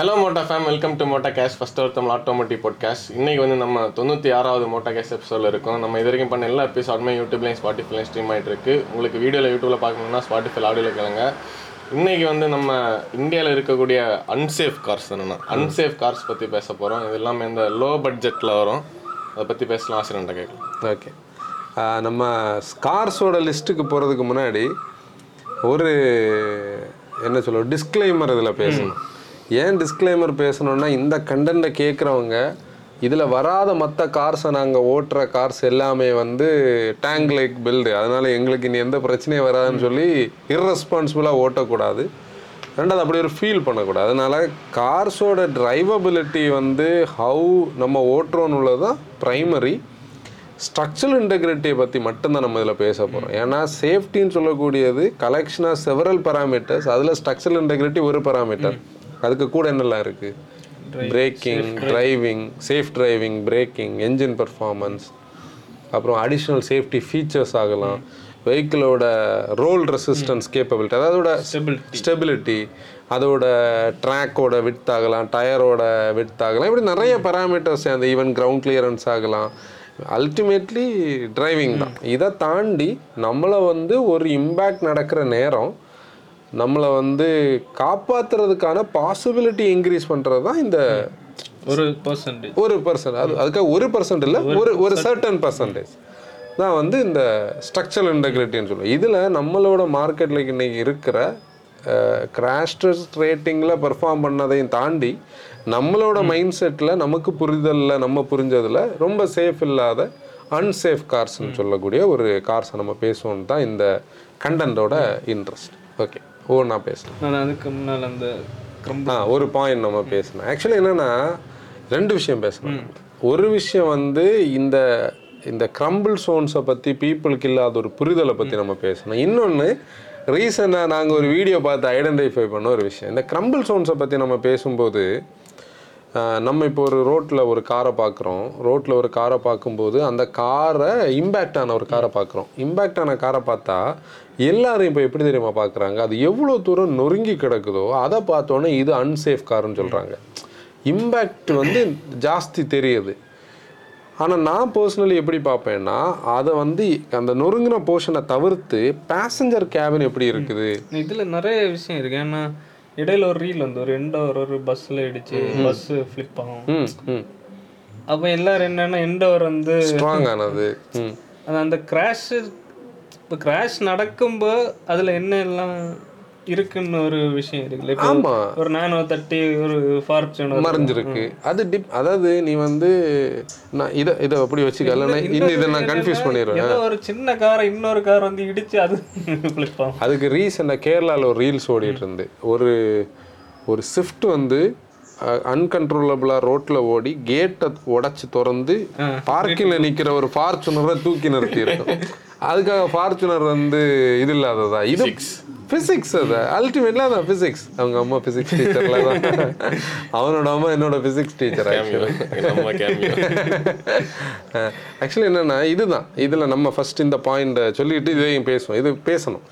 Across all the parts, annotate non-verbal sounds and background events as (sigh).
Hello Motta fam welcome to Motta cash first ஒரு Tamil automotive podcast இன்னைக்கு வந்து நம்ம தொண்ணூற்றி ஆறாவது மோட்டா கேஷ் எபிசோடில் இருக்கோம். நம்ம இது வரைக்கும் பண்ண எல்லா எபிசோடுமே யூடியூப்லையும் ஸ்பாட்டிஃபைலையும் ஸ்ட்ரீம் ஆகிட்டு இருக்கு உங்களுக்கு வீடியோவில் யூடியூப்பில் பார்க்கணும்னா ஸ்பாட்டிஃபை ஆடியோவில் கேளுங்க. இன்னைக்கு வந்து நம்ம இந்தியாவில் இருக்கக்கூடிய அன்சேஃப் கார்ஸ் என்னென்னா அன்சேஃப் கார்ஸ் பற்றி பேச போகிறோம் இது எல்லாமே இந்த லோ பட்ஜெட்டில் வரும். அதை பற்றி பேசலாம் ஆசிரியன்ட்ட கேட்கலாம். ஓகே நம்ம ஸ்கார்ஸோட லிஸ்ட்டுக்கு போகிறதுக்கு முன்னாடி ஒரு என்ன சொல்ல டிஸ்க்ளைமர் இதில் பேசணும். ஏன் டிஸ்க்ளைமர் பேசணும்னா இந்த கண்டென்ட்டை கேட்குறவங்க இதில் வராத மற்ற கார்ஸை நாங்கள் ஓட்டுற கார்ஸ் எல்லாமே வந்து டேங்க் லைக் பில்டு அதனால் எங்களுக்கு இனி எந்த பிரச்சனையும் வராதுன்னு சொல்லி இர்ரெஸ்பான்சிபிளாக ஓட்டக்கூடாது. ரெண்டாவது அப்படி ஒரு ஃபீல் பண்ணக்கூடாது. அதனால கார்ஸோட டிரைவபிலிட்டி வந்து ஹவு நம்ம ஓட்டுறோன்னு உள்ளது தான் ப்ரைமரி ஸ்ட்ரக்சரல் இன்டெகிரிட்டியை பற்றி மட்டும்தான் நம்ம இதில் பேச போகிறோம் ஏன்னா சேஃப்டின்னு சொல்லக்கூடியது கலெக்ஷன் ஆஃப் செவரல் பராமீட்டர்ஸ் அதில் ஸ்ட்ரக்சரல் இன்டெகிரிட்டி ஒரு பராமீட்டர் அதுக்கு கூட என்னெல்லாம் இருக்குது braking driving safe driving braking engine performance அப்புறம் அடிஷ்னல் சேஃப்டி ஃபீச்சர்ஸ் ஆகலாம். வெஹிக்கிளோட ரோல் ரெசிஸ்டன்ஸ் கேப்பபிலிட்டி அதாவது ஸ்டெபிலிட்டி அதோட ட்ராக்கோட விட்த் ஆகலாம் டயரோட விட்த் ஆகலாம். இப்படி நிறைய பேராமீட்டர்ஸ் அந்த ஈவன் கிரவுண்ட் கிளியரன்ஸ் ஆகலாம். அல்டிமேட்லி டிரைவிங் தான். இதை தாண்டி நம்மளை வந்து ஒரு இம்பேக்ட் நடக்கிற நேரம் நம்மளை வந்து காப்பாற்றுறதுக்கான பாசிபிலிட்டி இன்க்ரீஸ் பண்ணுறது தான் இந்த ஒரு பர்சன்டேஜ் ஒரு பர்சன்ட் அது அதுக்காக ஒரு பர்சன்ட் இல்லை ஒரு ஒரு சர்டன் பர்சன்டேஜ் தான் வந்து இந்த ஸ்ட்ரக்சரல் இன்டெகிரிட்டின்னு சொல்லுவோம். இதில் நம்மளோட மார்க்கெட்டில் இன்னைக்கு இருக்கிற கிராஷ்டர்ஸ் ரேட்டிங்கில் பெர்ஃபார்ம் பண்ணதையும் தாண்டி நம்மளோட மைண்ட் செட்டில் நமக்கு புரிதலில் நம்ம புரிஞ்சதில் ரொம்ப சேஃப் இல்லாத அன்சேஃப் கார்ஸ்னு சொல்லக்கூடிய ஒரு கார்ஸை நம்ம பேசுவோம் தான் இந்த கண்டென்ட்டோட இன்ட்ரெஸ்ட் ஓகே ஓ நான் பேசுகிறேன் நான் அதுக்கு முன்னால் அந்த ஆ ஒரு பாயிண்ட் நம்ம பேசணும். ஆக்சுவலி என்னன்னா ரெண்டு விஷயம் பேசணும். ஒரு விஷயம் வந்து இந்த இந்த கிரம்பிள் சோன்ஸை பற்றி பீப்புளுக்கு இல்லாத ஒரு புரிதலை பற்றி நம்ம பேசணும். இன்னொன்று ரீசெண்டாக நாங்கள் ஒரு வீடியோ பார்த்து ஐடென்டிஃபை பண்ண ஒரு விஷயம். இந்த கிரம்பிள் சோன்ஸை பற்றி நம்ம பேசும்போது நம்ம இப்போ ஒரு ரோட்டில் ஒரு காரை பார்க்குறோம் ரோட்டில் ஒரு காரை பார்க்கும்போது அந்த காரை இம்பேக்ட் ஆன ஒரு காரை பார்க்குறோம் இம்பேக்ட் ஆன காரை பார்த்தா எல்லாரும் இப்போ எப்படி தெரியுமா பார்க்குறாங்க அது எவ்வளோ தூரம் நொறுங்கி கிடக்குதோ அதை பார்த்தோன்னே இது அன்சேஃப் காருன்னு சொல்கிறாங்க இம்பேக்ட் வந்து ஜாஸ்தி தெரியுது. ஆனால் நான் பர்சனலி எப்படி பார்ப்பேன்னா அதை வந்து அந்த நொறுங்கின போர்ஷனை தவிர்த்து பேசஞ்சர் கேபின் எப்படி இருக்குது? இதில் நிறைய விஷயம் இருக்கு. ஏன்னா இடையில ஒரு ரீல் வந்து ஒரு எண்ட் ஒரு ஒரு பஸ்ல இடிச்சு பஸ் ஃபிளிப் ஆகும். அப்ப எல்லாரும் என்னன்னா எண்டவர் வந்து ஸ்ட்ராங் ஆனது. அந்த கிராஷ் இப்போ கிராஷ் நடக்கும்போது அதுல என்ன எல்லாம் இருக்குன்னு ஒரு விஷயம் இருக்குல்ல. ஆமா. ஒரு நானோ தட்டி ஒரு ஃபார்ச்சுனர் மறைஞ்சிருக்கு. அது டிப் அதாவது நீ வந்து நான் இதை இதை அப்படி வச்சுக்கல இன்னும் இதை நான் கன்ஃபியூஸ் பண்ணிடுவேன். ஒரு சின்ன காரை இன்னொரு கார் வந்து இடிச்சு அது (laughs) அதுக்கு ரீசெண்டாக கேரளாவில் ஒரு ரீல்ஸ் ஓடிட்டு இருந்து. ஒரு ஒரு ஸ்விஃப்ட் வந்து அன்கன்ட்ரோலபிளாக ரோட்டில் ஓடி கேட்டை உடைச்சு திறந்து பார்க்கிங்கில் நிற்கிற ஒரு ஃபார்ச்சுனரை தூக்கி நிறுத்தி இருக்கும் அதுக்காக ஃபார்ச்சுனர் வந்து இது இல்லாததா? இது ஃபிசிக்ஸ் அது. அல்டிமேட்ல அதான் ஃபிசிக்ஸ் அவங்க அம்மா ஃபிசிக்ஸ் டீச்சர்ல தான். அவனோட அம்மா என்னோட ஃபிசிக்ஸ் டீச்சர் ஆக்சுவலி நம்ம கேமியோ ஆக்சுவலி என்னன்னா இதுதான். இதில் நம்ம ஃபர்ஸ்ட் இந்த பாயிண்ட் சொல்லிட்டு இதையும் பேசுவோம். இது பேசணும்.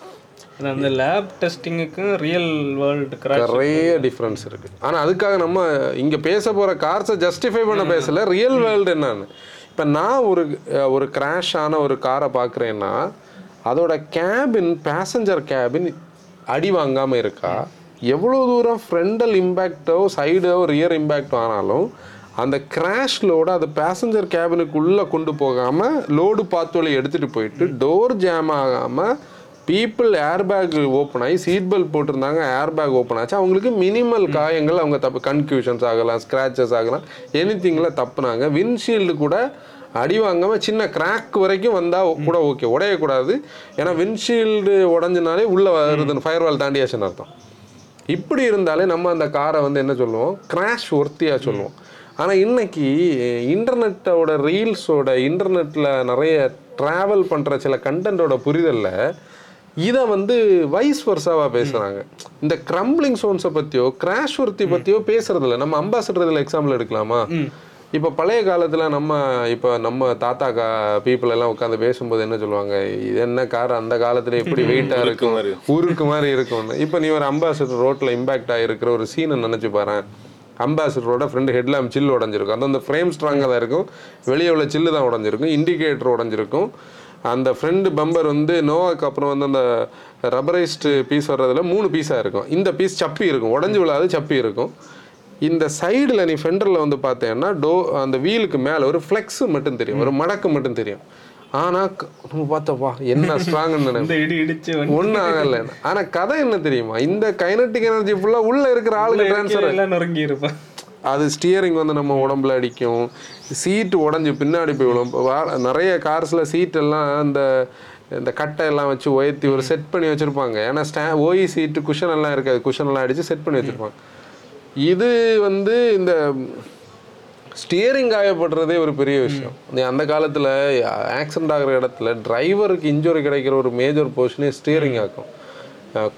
அந்த லேப் டெஸ்டிங்குக்கும் ரியல் வேர்ல்டு நிறைய டிஃப்ரென்ஸ் இருக்கு. ஆனா அதுக்காக நம்ம இங்க பேச போற கார்ஸை ஜஸ்டிஃபை பண்ண பேசல. ரியல் வேர்ல்டு என்னன்னு. இப்போ நான் ஒரு ஒரு கிராஷ் ஆன ஒரு காரை பார்க்குறேன்னா அதோட கேபின் பேசஞ்சர் கேபின் அடி வாங்காம இருக்கா? எவ்வளோ தூரம் ஃப்ரண்டல் இம்பேக்டோ சைடோ ரியர் இம்பேக்டோ ஆனாலும் அந்த கிராஷ் லோடு அது பேசஞ்சர் கேபினுக்குள்ளே கொண்டு போகாமல் லோடு பாத்தோலை எடுத்துகிட்டு போயிட்டு டோர் ஜாம் ஆகாமல் பீப்புள் ஏர் பேக் ஓப்பன் ஆகி சீட் பெல்ட் போட்டிருந்தாங்க ஏர் பேக் ஓப்பன் ஆச்சு. அவங்களுக்கு மினிமல் காயங்கள் அவங்க தப்பு கன்ஃபியூஷன்ஸ் ஆகலாம் ஸ்க்ராச்சஸ் ஆகலாம் எனி தப்புனாங்க. வின்ஷீல்டு கூட அடி வாங்காமல் சின்ன கிராக் வரைக்கும் வந்தால் கூட ஓகே உடையக்கூடாது. ஏன்னா வின்ஷீல்டு உடஞ்சினாலே உள்ளே வருதுன்னு ஃபயர் வால் தாண்டியாச்சுன்னு அர்த்தம். இப்படி இருந்தாலே நம்ம அந்த காரை வந்து என்ன சொல்லுவோம்? கிராஷ் ஒர்த்தியாக சொல்லுவோம். ஆனால் இன்னைக்கு இன்டர்நெட்டோட ரீல்ஸோட இன்டர்நெட்டில் நிறைய ட்ராவல் பண்ணுற சில கண்டென்ட்டோட புரிதலில். இதை வந்து வைஸ் வர்சாவாக பேசுகிறாங்க இந்த க்ரம்பிளிங் சோன்ஸை பற்றியோ கிராஷ் ஒர்த்தி பற்றியோ பேசுறதில்ல. நம்ம அம்பாசிடர் இதில் எக்ஸாம்பிள் எடுக்கலாமா? இப்போ பழைய காலத்தில் நம்ம இப்போ நம்ம தாத்தா கா பீப்புள் எல்லாம் உட்காந்து பேசும்போது என்ன சொல்லுவாங்க? இது என்ன கார் அந்த காலத்தில் எப்படி வெயிட்டாக இருக்கும்? உருக்கு மாதிரி இருக்கும்னு. இப்போ நீ ஒரு அம்பாசிடர் ரோட்டில் இம்பாக்ட் ஆகிருக்கிற ஒரு சீனை நினச்சி பாரேன். அம்பாசிடரோட ஃப்ரண்ட் ஹெட்லாம்ப் சில்லு உடஞ்சிருக்கும். அந்தந்த ஃப்ரேம் ஸ்ட்ராங்காக தான் இருக்கும். வெளியே உள்ள சில்லு தான் உடஞ்சிருக்கும். இண்டிகேட்டர் உடஞ்சிருக்கும். அந்த ஃப்ரண்ட் பம்பர் வந்து நோவாக்கு அப்புறம் வந்து அந்த ரப்பரைஸ்டு பீஸ் வர்றதுல மூணு பீஸாக இருக்கும். இந்த பீஸ் சப்பி இருக்கும். உடஞ்சி விழாது சப்பி இருக்கும். இந்த சைடில் நீ ஃபெண்டரில் வந்து பார்த்தேன்னா டோ அந்த வீலுக்கு மேலே ஒரு ஃப்ளெக்ஸ் மட்டும் தெரியும். ஒரு மடக்கு மட்டும் தெரியும். ஆனால் நம்ம பார்த்தப்பா என்ன வந்து ஒன்றும் ஆகலை. ஆனால் கதை என்ன தெரியுமா? இந்த கைனட்டிக் எனர்ஜி ஃபுல்லாக உள்ளே இருக்கிற ஆளுக்கு ட்ரான்ஸ்ஃபர் நொறுங்கி இருப்பேன் அது ஸ்டியரிங் வந்து நம்ம உடம்புல அடிக்கும். சீட்டு உடஞ்சி பின்னாடி போய் விழும். நிறைய கார்ஸில் சீட்டெல்லாம் அந்த இந்த இந்த கட்டை எல்லாம் வச்சு உயர்த்தி ஒரு செட் பண்ணி வச்சுருப்பாங்க. ஏன்னா ஸ்டா ஓஇ சீட்டு குஷன் எல்லாம் இருக்காது. குஷன் எல்லாம் அடித்து செட் பண்ணி வச்சுருப்பாங்க. இது வந்து இந்த ஸ்டியரிங் காயப்படுறதே ஒரு பெரிய விஷயம். நீ அந்த காலத்தில் ஆக்சிடென்ட் ஆகிற இடத்துல டிரைவருக்கு இன்ஜுரி கிடைக்கிற ஒரு மேஜர் போர்ஷனே ஸ்டியரிங் ஆக்கும்.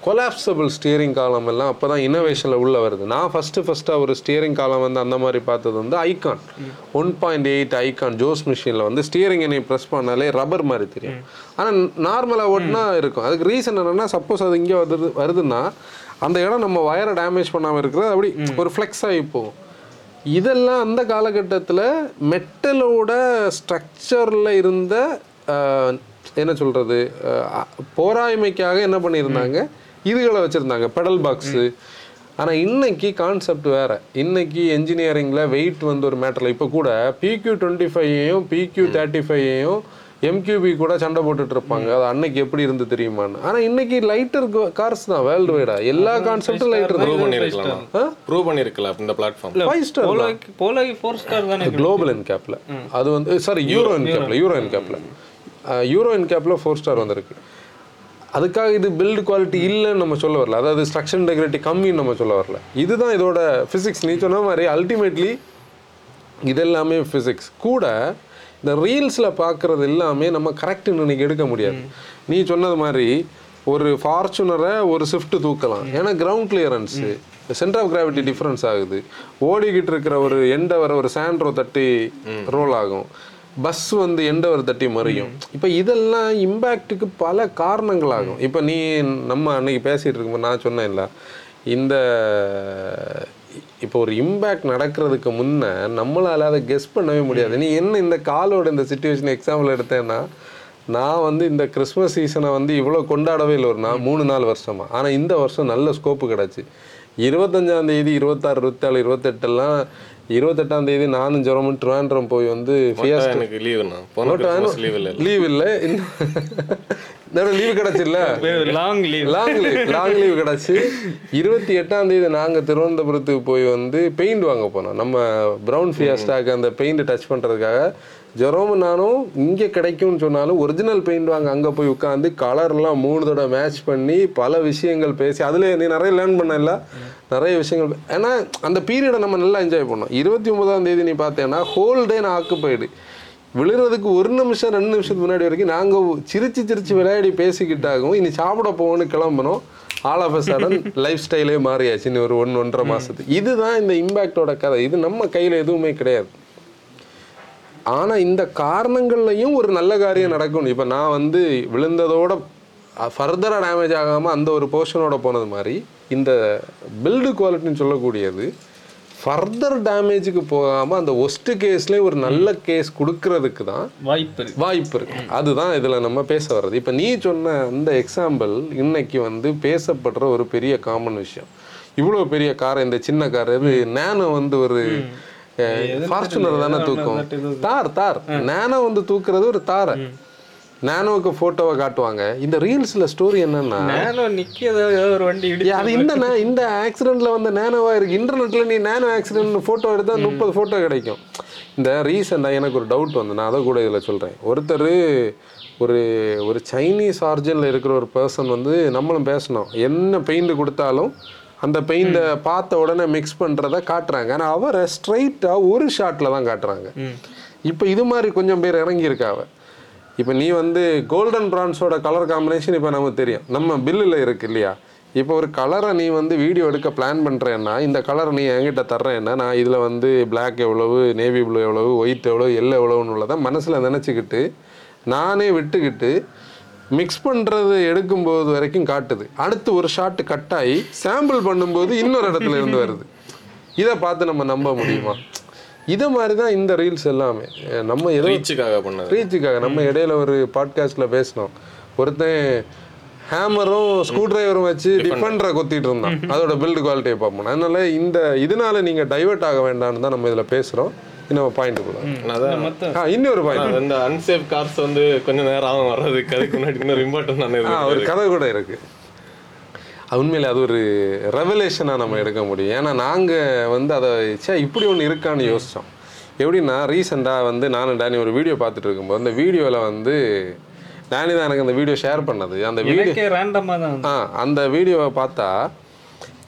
கொலாப்சபிள் ஸ்டியரிங் காலம் எல்லாம் அப்போ தான் இன்னோவேஷனில் உள்ள வருது. நான் ஃபஸ்ட்டு ஃபஸ்ட்டாக ஒரு ஸ்டியரிங் காலம் வந்து அந்த மாதிரி பார்த்தது வந்து Ikon one point eight Ikon Jose மிஷினில் வந்து ஸ்டியரிங் என்னை ப்ரெஸ் பண்ணாலே ரப்பர் மாதிரி தெரியும். ஆனால் நார்மலாக ஓட்டினா இருக்கும். அதுக்கு ரீசன் என்னென்னா சப்போஸ் அது இங்கே வருது வருதுன்னா அந்த இடம் நம்ம வயரை டேமேஜ் பண்ணாமல் இருக்கிறது அப்படி ஒரு ஃப்ளெக்ஸ் ஆகி போகும். இதெல்லாம் அந்த காலகட்டத்தில் மெட்டலோட ஸ்ட்ரக்சரில் இருந்த என்ன சொல்கிறது போராய்மைக்காக என்ன பண்ணியிருந்தாங்க? இதுகளை வச்சுருந்தாங்க பெடல் பாக்ஸு ஆனால் இன்னைக்கு கான்செப்ட் வேற. இன்னைக்கு என்ஜினியரிங்கில் வெயிட் வந்து ஒரு மேட்டரில் இப்போ கூட பிக்யூ டுவெண்ட்டி ஃபைவையும் பிக்யூ தேர்ட்டி ஃபைவையும் எம்கியூபி கூட சண்டை போட்டுட்டு இருப்பாங்க. அது அன்னைக்கு எப்படி இருந்து தெரியுமான்னு. ஆனால் இன்னைக்கு லைட்டர் கார்ஸ் தான் வேர்ல்டு வைடா எல்லா கான்செப்டும் லைட்டர் ப்ரூவ் தான். பண்ணியிருக்கலாம் ப்ரூவ் பண்ணியிருக்கலாம் இந்த பிளாட்ஃபார்ம் ஃபைவ் ஸ்டார் போலோக்கு ஃபோர் ஸ்டார் தானே. குளோபல் என் கேப்ல அது வந்து சாரி யூரோ என் கேப்ல யூரோ என் கேப்ல யூரோ இன் கேப்பில் ஃபோர் ஸ்டார் வந்திருக்கு. அதுக்காக இது பில்டு குவாலிட்டி இல்லைன்னு நம்ம சொல்ல வரல. அதாவது ஸ்ட்ரக்சர் இன்டெகிரிட்டி கம்மின்னு நம்ம சொல்ல வரல. இதுதான் இதோட ஃபிசிக்ஸ் நீ சொன்ன மாதிரி அல்டிமேட்லி இதெல்லாமே ஃபிசிக்ஸ் கூட இந்த ரீல்ஸில் பார்க்குறது எல்லாமே நம்ம கரெக்டுன்னு இன்னைக்கு எடுக்க முடியாது. நீ சொன்னது மாதிரி ஒரு ஃபார்ச்சுனரை ஒரு ஸ்விஃப்ட் தூக்கலாம். ஏன்னா ground clearance centre of gravity difference ஆகுது. ஓடிக்கிட்டு இருக்கிற ஒரு எண்டை வர ஒரு சாண்ட்ரோ தட்டி ரோல் ஆகும். பஸ் வந்து எண்டவர் தட்டி மறியும். இப்போ இதெல்லாம் இம்பேக்ட்டுக்கு பல காரணங்கள் ஆகும் இப்போ நீ நம்ம அன்னைக்கு பேசிகிட்டு இருக்கும்போது நான் சொன்னேன்ல இந்த இப்போ ஒரு இம்பேக்ட் நடக்கிறதுக்கு முன்ன நம்மளால அதை கெஸ் பண்ணவே முடியாது. நீ என்ன இந்த காலோட இந்த சுச்சுவேஷன் எக்ஸாம்பிள் எடுத்தேன்னா நான் வந்து இந்த கிறிஸ்மஸ் சீசனை வந்து இவ்வளோ கொண்டாடவே இல்லை ஒரு நான் மூணு நாலு வருஷமா. ஆனால் இந்த வருஷம் நல்ல ஸ்கோப்பு கிடச்சி. இருபத்தஞ்சாம் தேதி இருபத்தாறு இருபத்தேழு இருபத்தெட்டுலாம் இருபத்தெட்டாம் தேதி நானும் ஜெரமும் ட்ரிவாண்ட்ரம் போய் வந்து ஃபியாஸ்ட் எனக்கு லீவுண்ணா போன லீவ் இல்லை. லீவ் இல்லை. இன்னும் leave கிடச்சில்ல? Long leave long leave long leave கிடச்சி. இருபத்தி எட்டாம் தேதி நாங்கள் திருவனந்தபுரத்துக்கு போய் வந்து பெயிண்ட் வாங்க போனோம். நம்ம ப்ரௌன் ஃபியாஸ்டாக்கு அந்த பெயிண்ட் டச் பண்ணுறதுக்காக ஜெரோமு நானும் இங்கே கிடைக்கும்னு சொன்னாலும் ஒரிஜினல் பெயிண்ட் வாங்க அங்கே போய் உட்காந்து கலர்லாம் மூணு தடவை மேட்ச் பண்ணி பல விஷயங்கள் பேசி அதில் நீ நிறைய லேர்ன் பண்ணல. நிறைய விஷயங்கள் ஏன்னா அந்த பீரியடை நம்ம நல்லா என்ஜாய் பண்ணோம். இருபத்தி ஒன்பதாம் தேதி நீ பார்த்தேன்னா ஹோல் டே நான் ஆக்குப்பைடு விழுறதுக்கு ஒரு நிமிஷம் ரெண்டு நிமிஷத்துக்கு முன்னாடி வரைக்கும் நாங்கள் சிரிச்சு சிரிச்சு விளையாடி பேசிக்கிட்டாகவும் இனி சாப்பிட போவோம்னு கிளம்புனோம். ஆல் ஆஃப் சடன் லைஃப் ஸ்டைலே மாறியாச்சு. இன்னும் ஒரு ஒன்று ஒன்றரை மாதத்துக்கு இதுதான் இந்த இம்பேக்டோட கதை. இது நம்ம கையில் எதுவுமே கிடையாது. ஆனால் இந்த காரணங்கள்லையும் ஒரு நல்ல காரியம் நடக்கணும். இப்போ நான் வந்து விழுந்ததோட ஃபர்தராக டேமேஜ் ஆகாமல் அந்த ஒரு போர்ஷனோட போனது மாதிரி இந்த பில்டு குவாலிட்டின்னு சொல்லக்கூடியது ஃபர்தர் டேமேஜுக்கு போகாமல் அந்த ஒஸ்ட் கேஸ்லேயே ஒரு நல்ல கேஸ் கொடுக்கறதுக்கு தான் வாய்ப்பு வாய்ப்பு இருக்கு. அதுதான் இதில் நம்ம பேச வர்றது. இப்போ நீ சொன்ன அந்த எக்ஸாம்பிள் இன்னைக்கு வந்து பேசப்படுற ஒரு பெரிய காமன் விஷயம். இவ்வளோ பெரிய கார் இந்த சின்ன கார் இது நேனோ வந்து ஒரு ஃபார்ச்சுனர் தானே தூக்கும். தார் தார். நேனோ வந்து தூக்குறது ஒரு தாரை. நேனோவுக்கு ஃபோட்டோவை காட்டுவாங்க. இந்த ரீல்ஸில் ஸ்டோரி என்னன்னா நேனோ ஏதோ ஒரு வண்டி அது இந்த இந்த ஆக்சிடென்ட்ல வந்த நேனோவா இருக்கு. இன்டர்நெட்ல நீ நேனோ ஆக்சிடென்ட் ஃபோட்டோ எடுத்தா முப்பது ஃபோட்டோ கிடைக்கும். இந்த ரீசெண்டாக எனக்கு ஒரு டவுட் வந்து நான் அதை கூட இதில் சொல்கிறேன் ஒருத்தர் ஒரு ஒரு சைனீஸ் ஆர்ஜனில் இருக்கிற ஒரு பர்சன் வந்து நம்மளும் பேசணும். என்ன பெயிண்ட் கொடுத்தாலும் அந்த பெயிண்டை பார்த்த உடனே மிக்ஸ் பண்ணுறத காட்டுறாங்க. ஆனால் அவரை ஸ்ட்ரைட்டாக ஒரு ஷாட்டில் தான் காட்டுறாங்க. இப்போ இது மாதிரி கொஞ்சம் பேர் இறங்கியிருக்காவ இப்போ நீ வந்து கோல்டன் பிரான்ஸோட கலர் காம்பினேஷன் இப்போ நமக்கு தெரியும். நம்ம பில்லில் இருக்கு இல்லையா? இப்போ ஒரு கலரை நீ வந்து வீடியோ எடுக்க பிளான் பண்ணுறேன்னா இந்த கலர் நீ என்கிட்ட தர்றேன்னா நான் இதில் வந்து Black எவ்வளவு நேவி ப்ளூ எவ்வளவு ஒயிட் எவ்வளவு எல்லோ எவ்வளவுன்னு உள்ளதை மனசில் நினச்சிக்கிட்டு நானே விட்டுக்கிட்டு மிக்ஸ் பண்ணுறது எடுக்கும்போது வரைக்கும் காட்டுது. அடுத்து ஒரு ஷாட் கட் ஆகி சாம்பிள் பண்ணும்போது இன்னொரு இடத்துல இருந்து வருது. இதை பார்த்து நம்ம நம்ப முடியுமா? இதை மாதிரி தான் இந்த ரீல்ஸ் எல்லாமே. நம்ம ஏதோ ரீச்சுக்காக பண்ணது. ரீச்சுக்காக நம்ம இடையில ஒரு பாட்காஸ்ட்ல பேசினோம். ஒருத்தன் ஹேமரும் ஸ்க்ரூ டிரைவரும் வச்சு டிஃபெண்டரை கொத்திட்டு இருந்தான். அதோட பில்டு குவாலிட்டியை பார்ப்போம். அதனால இந்த இதனால நீங்க டைவர்ட் ஆக வேண்டாம்னு தான் நம்ம இதுல பேசுறோம். இன்னும் பாயிண்ட் கூட. அதான் இன்னொரு பாயிண்ட் இந்த அன்சேஃப் கார்ஸ் வந்து கொஞ்ச நேரம் ஆகும் வர்றதுக்கு அதுக்கு முன்னாடி இன்னொரு இம்பார்ட்டன் தானே ஒரு கதை கூட இருக்கு. அது உண்மையில அது ஒரு ரெவலேஷனாக நம்ம எடுக்க முடியும். ஏன்னா நாங்கள் வந்து அதை சே இப்படி ஒன்று இருக்கான்னு யோசித்தோம் எப்படின்னா ரீசெண்டாக வந்து நானும் டேனி ஒரு வீடியோ பார்த்துட்டு இருக்கும்போது அந்த வீடியோவில் வந்து டேனி தான் எனக்கு அந்த வீடியோ ஷேர் பண்ணது. அந்த வீடியோ ரேண்டமாக தான் ஆ அந்த வீடியோவை பார்த்தா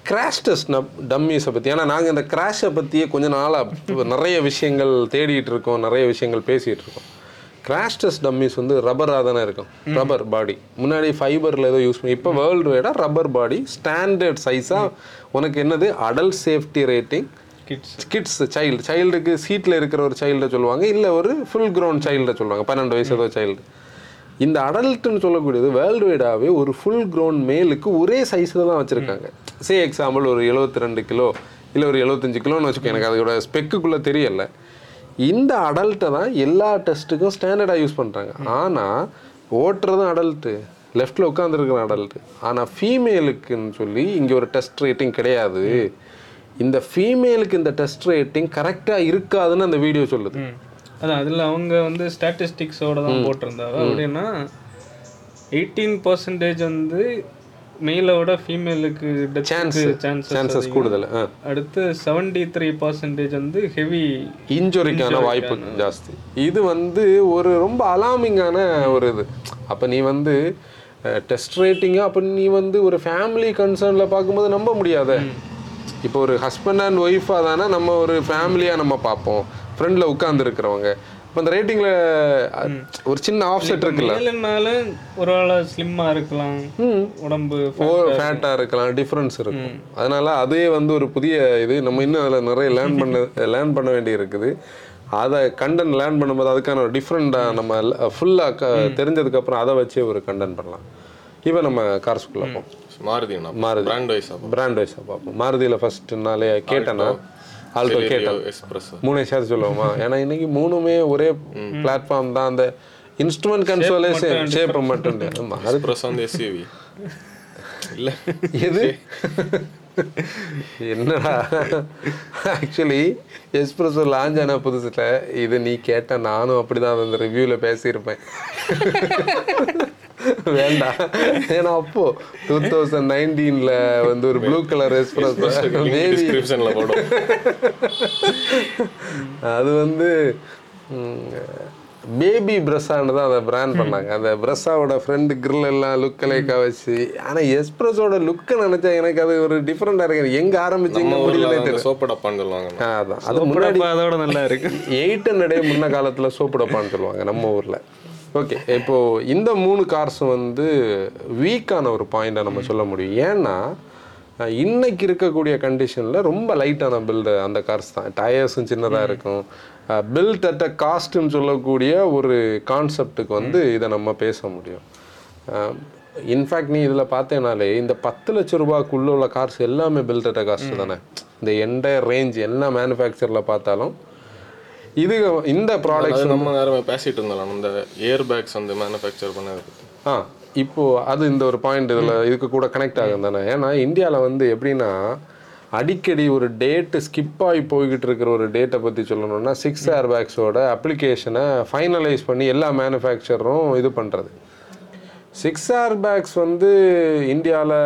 கிராஷ் டெஸ்ட் டம்மீஸை பற்றி ஏன்னா நாங்கள் இந்த கிராஷை பற்றியே கொஞ்ச நாளாக நிறைய விஷயங்கள் தேடிட்டு இருக்கோம் நிறைய விஷயங்கள் பேசிகிட்டு இருக்கோம். கிராஷ் டெஸ்ட் டம்மீஸ் வந்து ரப்பராக தானே இருக்கும். ரப்பர் பாடி முன்னாடி ஃபைபரில் ஏதோ யூஸ் பண்ணி இப்போ வேர்ல்டு வைடாக ரப்பர் பாடி ஸ்டாண்டர்ட் சைஸாக உனக்கு என்னது? Adult safety rating kids kids child சைல்டுக்கு சீட்டில் இருக்கிற ஒரு சைல்டை சொல்லுவாங்க இல்லை ஒரு ஃபுல் க்ரௌண்ட் சைல்டை சொல்லுவாங்க பன்னெண்டு வயசு ஏதோ சைல்டு இந்த அடல்ட்டுன்னு சொல்லக்கூடியது வேர்ல்டு வைடாகவே ஒரு ஃபுல் க்ரௌண்ட் மேலுக்கு ஒரே சைஸில் தான் வச்சுருக்காங்க. சே எக்ஸாம்பிள் ஒரு 72 ரெண்டு கிலோ இல்லை ஒரு 75 கிலோன்னு வச்சுக்கோ எனக்கு அதோட ஸ்பெக்குக்குள்ளே தெரியல. இந்த அடல்ட்டை தான் எல்லா டெஸ்ட்டுக்கும் ஸ்டாண்டர்டாக யூஸ் பண்ணுறாங்க ஆனால் ஓட்டுறதும் அடல்ட்டு லெஃப்டில் உட்காந்துருக்கிற அடல்ட்டு ஆனால் ஃபீமேலுக்குன்னு சொல்லி இங்கே ஒரு டெஸ்ட் ரேட்டிங் கிடையாது. இந்த ஃபீமேலுக்கு இந்த டெஸ்ட் ரேட்டிங் கரெக்டாக இருக்காதுன்னு அந்த வீடியோ சொல்லுது. அதான் அதில் அவங்க வந்து ஸ்டாட்டிஸ்டிக்ஸோட தான் போட்டிருந்தாங்க. அப்படின்னா எயிட்டீன் பர்சன்டேஜ் வந்து மெயிலோட ஃபீமேலுக்கு சான்ஸ் சான்சஸ் கூடுதல் அடுத்து செவன்டி த்ரீ பர்சன்டேஜ் வந்து ஹெவி இன்ஜுரிக்கான வாய்ப்பு ஜாஸ்தி. இது வந்து ஒரு ரொம்ப அலாமிங்கான ஒரு இது. அப்போ நீ வந்து டெஸ்ட் ரேட்டிங்காக அப்போ நீ வந்து ஒரு ஃபேமிலி கன்சர்னில் பார்க்கும்போது நம்ப முடியாத. இப்போ ஒரு ஹஸ்பண்ட் அண்ட் ஒய்ஃபாக தானே நம்ம ஒரு ஃபேமிலியாக நம்ம பார்ப்போம். ஃப்ரெண்டில் உட்காந்துருக்கிறவங்க இப்போ அந்த ரேட்டிங்கில் ஒரு சின்ன ஆஃப்செட் இருக்குல்ல? மேலுனாலும் ஒரு வேளை ஸ்லிம்மாக இருக்கலாம். உடம்பு ஃபேட்டாக இருக்கலாம் டிஃப்ரென்ஸ் இருக்கும். அதனால அதே வந்து ஒரு புதிய இது நம்ம இன்னும் அதில் நிறைய லேர்ன் (laughs) பண்ண லேர்ன் பண்ண வேண்டி இருக்குது அதை கண்டென்ட் லேர்ன் பண்ணும்போது அதுக்கான ஒரு டிஃப்ரெண்ட்டாக நம்ம ஃபுல்லாக க தெரிஞ்சதுக்கப்புறம் அதை வச்சே ஒரு கண்டென்ட் பண்ணலாம். இப்போ நம்ம கார்ஸ்குள்ளே போவோம். மாருதிண்ணா மாருதி. பிராண்ட் வைஸ் பிராண்ட் வைஸாக பார்ப்போம். மாருதியில் ஃபர்ஸ்ட் நாளே கேட்டேன்னா ஆல்டோ எக்ஸ்பிரஸ் மூணே சேர்த்து சொல்லுவோமா? (laughs) ஏன்னா இன்னைக்கு மூணுமே ஒரே பிளாட்ஃபார்ம் தான். அந்த இன்ஸ்ட்ருமெண்ட் கன்சோலே ஷேப்பை மட்டும் ஆமா, அது எக்ஸ்பிரஸ் வந்து எஸ்யூவி இல்ல. எது? (laughs) என்னடா? ஆக்சுவலி எஸ்பிரஸோ லான்ச் ஆன புதுசுல இது நீ கேட்ட நானும் அப்படிதான் அந்த ரிவ்யூல பேசியிருப்பேன். (laughs) (laughs) வேண்டாம் ஏன்னா அப்போ டூ தௌசண்ட் நைன்டீன்ல வந்து ஒரு ப்ளூ கலர் போடும். அது வந்து பேபி பிரஸ்ஸான்னு தான் அதை பிராண்ட் பண்ணாங்க. அந்த பிரஸ்ஸாவோட ஃப்ரெண்டு கிரில் எல்லாம் லுக் லைக்கா வச்சு ஆனால் எஸ்பிரஸோட லுக்கை நினைச்சா எனக்கு அது ஒரு டிஃப்ரெண்டாக இருக்கு. எங்க ஆரம்பிச்சீங்க முடியல அந்த சோப்பு டப்பான்னு சொல்லுவாங்க அதான். அது முன்னாடி அதோட நல்லா இருக்கு. எயிட் ஹண்ட்ரடே முன்ன காலத்துல சோப்பு டப்பான்னு சொல்லுவாங்க நம்ம ஊர்ல. ஓகே இப்போ இந்த மூணு கார்ஸும் வந்து வீக்கான ஒரு பாயிண்டை நம்ம சொல்ல முடியும். ஏன்னா இன்னைக்கு இருக்கக்கூடிய கண்டிஷனில் ரொம்ப லைட்டான பில்டு அந்த கார்ஸ் தான். டயர்ஸும் சின்னதாக இருக்கும். பில்ட் அட் அ காஸ்ட்னு சொல்லக்கூடிய ஒரு கான்செப்டுக்கு வந்து இதை நம்ம பேச முடியும். இன்ஃபேக்ட் நீ இதில் பார்த்தேனாலே இந்த பத்து லட்ச ரூபாய்க்குள்ள உள்ள கார்ஸ் எல்லாமே பில்ட் அட் அ காஸ்ட் தானே. இந்த என்டையர் ரேஞ்ச் என்ன மேனுஃபேக்சரில் பார்த்தாலும் இது இந்த ப்ராடக்ட்ஸ் நம்ம நேரம் பேசிட்டு இருந்தோம். இந்த ஏர் பேக்ஸ் வந்து மேனுஃபேக்சர் பண்ணது ஆ இப்போ அது இந்த ஒரு பாயிண்ட் இதில் இதுக்கு கூட கனெக்ட் ஆகும் தானே ஏன்னா இந்தியாவில் வந்து எப்படின்னா அடிக்கடி ஒரு டேட்டு ஸ்கிப் ஆகி போய்கிட்டு இருக்கிற ஒரு டேட்டை பற்றி சொல்லணும்னா சிக்ஸ் ஏர் பேக்ஸோட அப்ளிகேஷனை ஃபைனலைஸ் பண்ணி எல்லா மேனுஃபேக்சரும் இது பண்ணுறது சிக்ஸ் ஏர் பேக்ஸ் வந்து இந்தியாவில்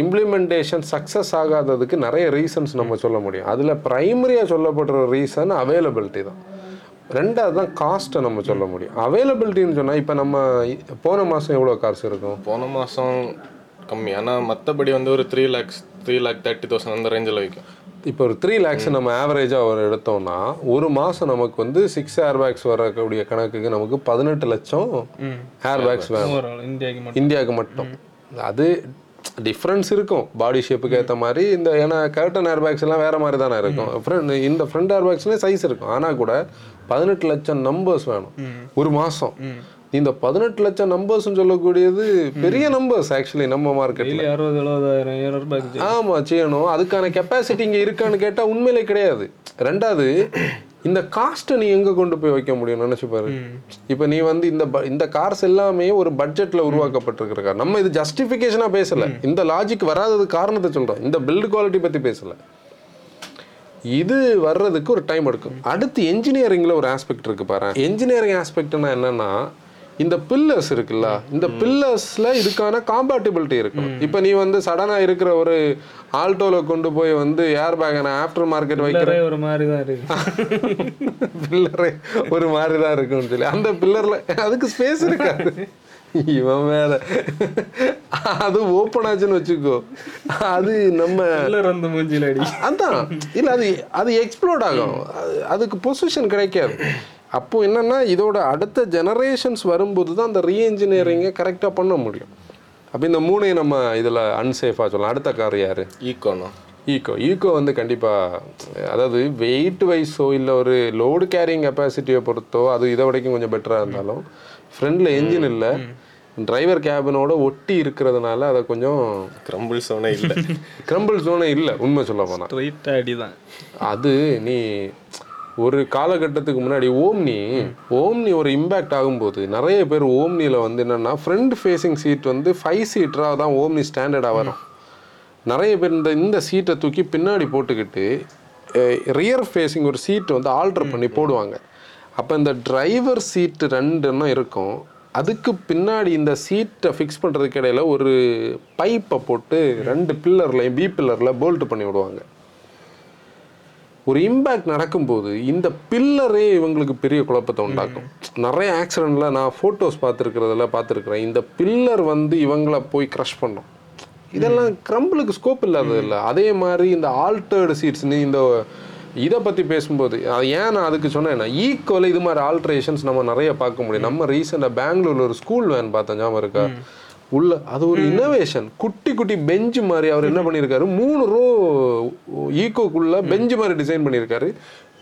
இம்ப்ளிமெண்டேஷன் சக்ஸஸ் ஆகாததுக்கு நிறைய ரீசன்ஸ் நம்ம சொல்ல முடியும். அதில் ப்ரைமரியாக சொல்லப்படுற ரீசன் அவைலபிலிட்டி தான். ரெண்டாவது தான் காஸ்ட்டை நம்ம சொல்ல முடியும். அவைலபிலிட்டின்னு சொன்னால் இப்போ நம்ம போன மாதம் எவ்வளோ கார்ஸ் இருக்கும்? போன மாசம் கம்மி. ஆனா மத்தபடி வந்து ஒரு three lakhs three lakh thirty thousand அந்த ரேஞ்சில் விற்கும் இப்போ ஒரு த்ரீ லேக்ஸ் நம்ம ஆவரேஜாக ஒரு எடுத்தோம்னா ஒரு மாதம் நமக்கு வந்து சிக்ஸ் ஏர் பேக்ஸ் வரக்கூடிய கணக்குக்கு நமக்கு பதினெட்டு லட்சம் ஏர் பேக்ஸ் வேணும். ஓவரால் இந்தியாவுக்கு மட்டும். இந்தியாவுக்கு மட்டும். அது டிஃப்ரென்ஸ் இருக்கும். பாடி ஷேப்புக்கு ஏற்ற மாதிரி இந்த ஏன்னா கர்டன் ஏர் பேக்ஸ் எல்லாம் வேற மாதிரி தானே இருக்கும். ஃப்ரண்ட் இந்த ஃப்ரண்ட் ஏர் பேக்ஸ்லேயே சைஸ் இருக்கும். ஆனால் கூட பதினெட்டு லட்சம் நம்பர்ஸ் வேணும். ஒரு மாதம் இந்த பதினெட்டு லட்சம் நம்பர்ஸ்னு சொல்லக்கூடியது பெரிய நம்பர்ஸ் ஆக்சுவலி நம்ம மார்க்கெட்டில் அறுபது எழுபதாயிரம் ஏழு ரூபாய்க்கு ஆமா செய்யணும். அதுக்கான கெப்பாசிட்டி இங்க இருக்கான்னு கேட்டா உண்மையிலே கிடையாது. ரெண்டாவது இந்த காஸ்ட்டை நீ எங்க கொண்டு போய் வைக்க முடியும் நினைச்சு பாரு. இப்போ நீ வந்து இந்த இந்த கார்ஸ் எல்லாமே ஒரு பட்ஜெட்ல உருவாக்கப்பட்டிருக்கிற கார் நம்ம இது ஜஸ்டிஃபிகேஷனா பேசல. இந்த லாஜிக் வராதது காரணத்தை சொல்றோம். இந்த பில்டு குவாலிட்டி பத்தி பேசல. இது வர்றதுக்கு ஒரு டைம் எடுக்கும். அடுத்து என்ஜினியரிங்ல ஒரு ஆஸ்பெக்ட் இருக்கு பாரு என்ஜினியரிங் ஆஸ்பெக்ட்னா என்னன்னா இந்த பில்லர்ஸ் இருக்குல்ல இந்த பில்லர்ஸ்ல இதுக்கான காம்பேட்டிபிலிட்டி இருக்கும். இப்போ நீ வந்து சடனா இருக்கிற ஒரு ஆல்டோல கொண்டு போய் வந்து ஏர் பேக் நான் ஆஃப்டர் மார்க்கெட் வைக்கிற பில்லரே ஒரு மாதிரி தான் இருக்கு. (laughs) பில்லரே ஒரு மாதிரி தான் இருக்கும்னு சொல்லி. அந்த பில்லர்ல அதுக்கு ஸ்பேஸ் இருக்காது. இவன் வேற அது ஓப்பன் ஆச்சுன்னு வச்சுக்கோ. அது நம்ம வந்து மூஞ்சில அடி. அதான். இல்ல அது அது எக்ஸ்ப்ளோர்ட் ஆகும். அது- அதுக்கு பொசிஷன் கிடைக்காது. அப்போ என்னன்னா இதோட அடுத்த ஜெனரேஷன்ஸ் வரும்போது தான் அந்த ரீஎன்ஜினியரிங்கை கரெக்டாக பண்ண முடியும். அப்போ இந்த மூணையும் நம்ம இதில் அன்சேஃபாக சொல்லலாம். அடுத்த கார் யாரு? ஈக்கோனா ஈக்கோ ஈக்கோ வந்து கண்டிப்பாக அதாவது வெயிட் வைஸோ இல்லை ஒரு லோடு கேரிங் கெப்பாசிட்டியை பொறுத்தோ அது இதை வரைக்கும் கொஞ்சம் பெட்டராக இருந்தாலும் ஃப்ரண்டில் என்ஜின் இல்லை டிரைவர் கேபினோட ஒட்டி இருக்கிறதுனால அதை கொஞ்சம் கிரம்பிள் சோனே இல்லை. கிரம்பிள் ஜோனே இல்லை உண்மை சொல்ல போனால் ஸ்ட்ரைட் அடி தான் அது நீ ஒரு காலகட்டத்துக்கு முன்னாடி ஓம்னி ஓம்னி ஒரு இம்பேக்ட் ஆகும்போது நிறைய பேர் ஓம்னியில் வந்து என்னென்னா ஃப்ரண்ட் ஃபேஸிங் சீட் வந்து ஃபைவ் சீட்டராக தான் ஓம்னி ஸ்டாண்டர்டாக வரும். நிறைய பேர் இந்த இந்த சீட்டை தூக்கி பின்னாடி போட்டுக்கிட்டு ரியர் ஃபேஸிங் ஒரு சீட் வந்து ஆல்டர் பண்ணி போடுவாங்க. அப்போ இந்த டிரைவர் சீட்டு ரெண்டுன்னா இருக்கும். அதுக்கு பின்னாடி இந்த சீட்டை ஃபிக்ஸ் பண்ணுறதுக்கு இடையில ஒரு பைப்பை போட்டு ரெண்டு பில்லர்லையும் பி பில்லரில் போல்ட் பண்ணி விடுவாங்க. ஒரு இம்பேக்ட் நடக்கும்போது இந்த பில்லரே இவங்களுக்கு பெரிய குழப்பத்தை உண்டாக்கும். நிறைய ஆக்சிடெண்ட்ல நான் ஃபோட்டோஸ் பார்த்துருக்கிறதுல பார்த்துருக்குறேன். இந்த பில்லர் வந்து இவங்கள போய் க்ரஷ் பண்ணும். இதெல்லாம் கிரம்பிளுக்கு ஸ்கோப் இல்லாதது இல்லை. அதே மாதிரி இந்த ஆல்டர்டு சீட்ஸ்னு இந்த இதை பற்றி பேசும்போது அது ஏன் நான் அதுக்கு சொன்னேன்னா ஈக்குவல் இது மாதிரி ஆல்ட்ரேஷன்ஸ் நம்ம நிறைய பார்க்க முடியும். நம்ம ரீசெண்டாக பெங்களூர்ல ஒரு ஸ்கூல் வேன் பார்த்தேன் ஞாபகம் இருக்கா? உள்ள அது ஒரு இன்னோவேஷன் குட்டி குட்டி பெஞ்ச் மாதிரி அவர் என்ன பண்ணியிருக்காரு மூணு ரோ ஈக்கோக்குள்ள பெஞ்ச் மாதிரி டிசைன் பண்ணியிருக்காரு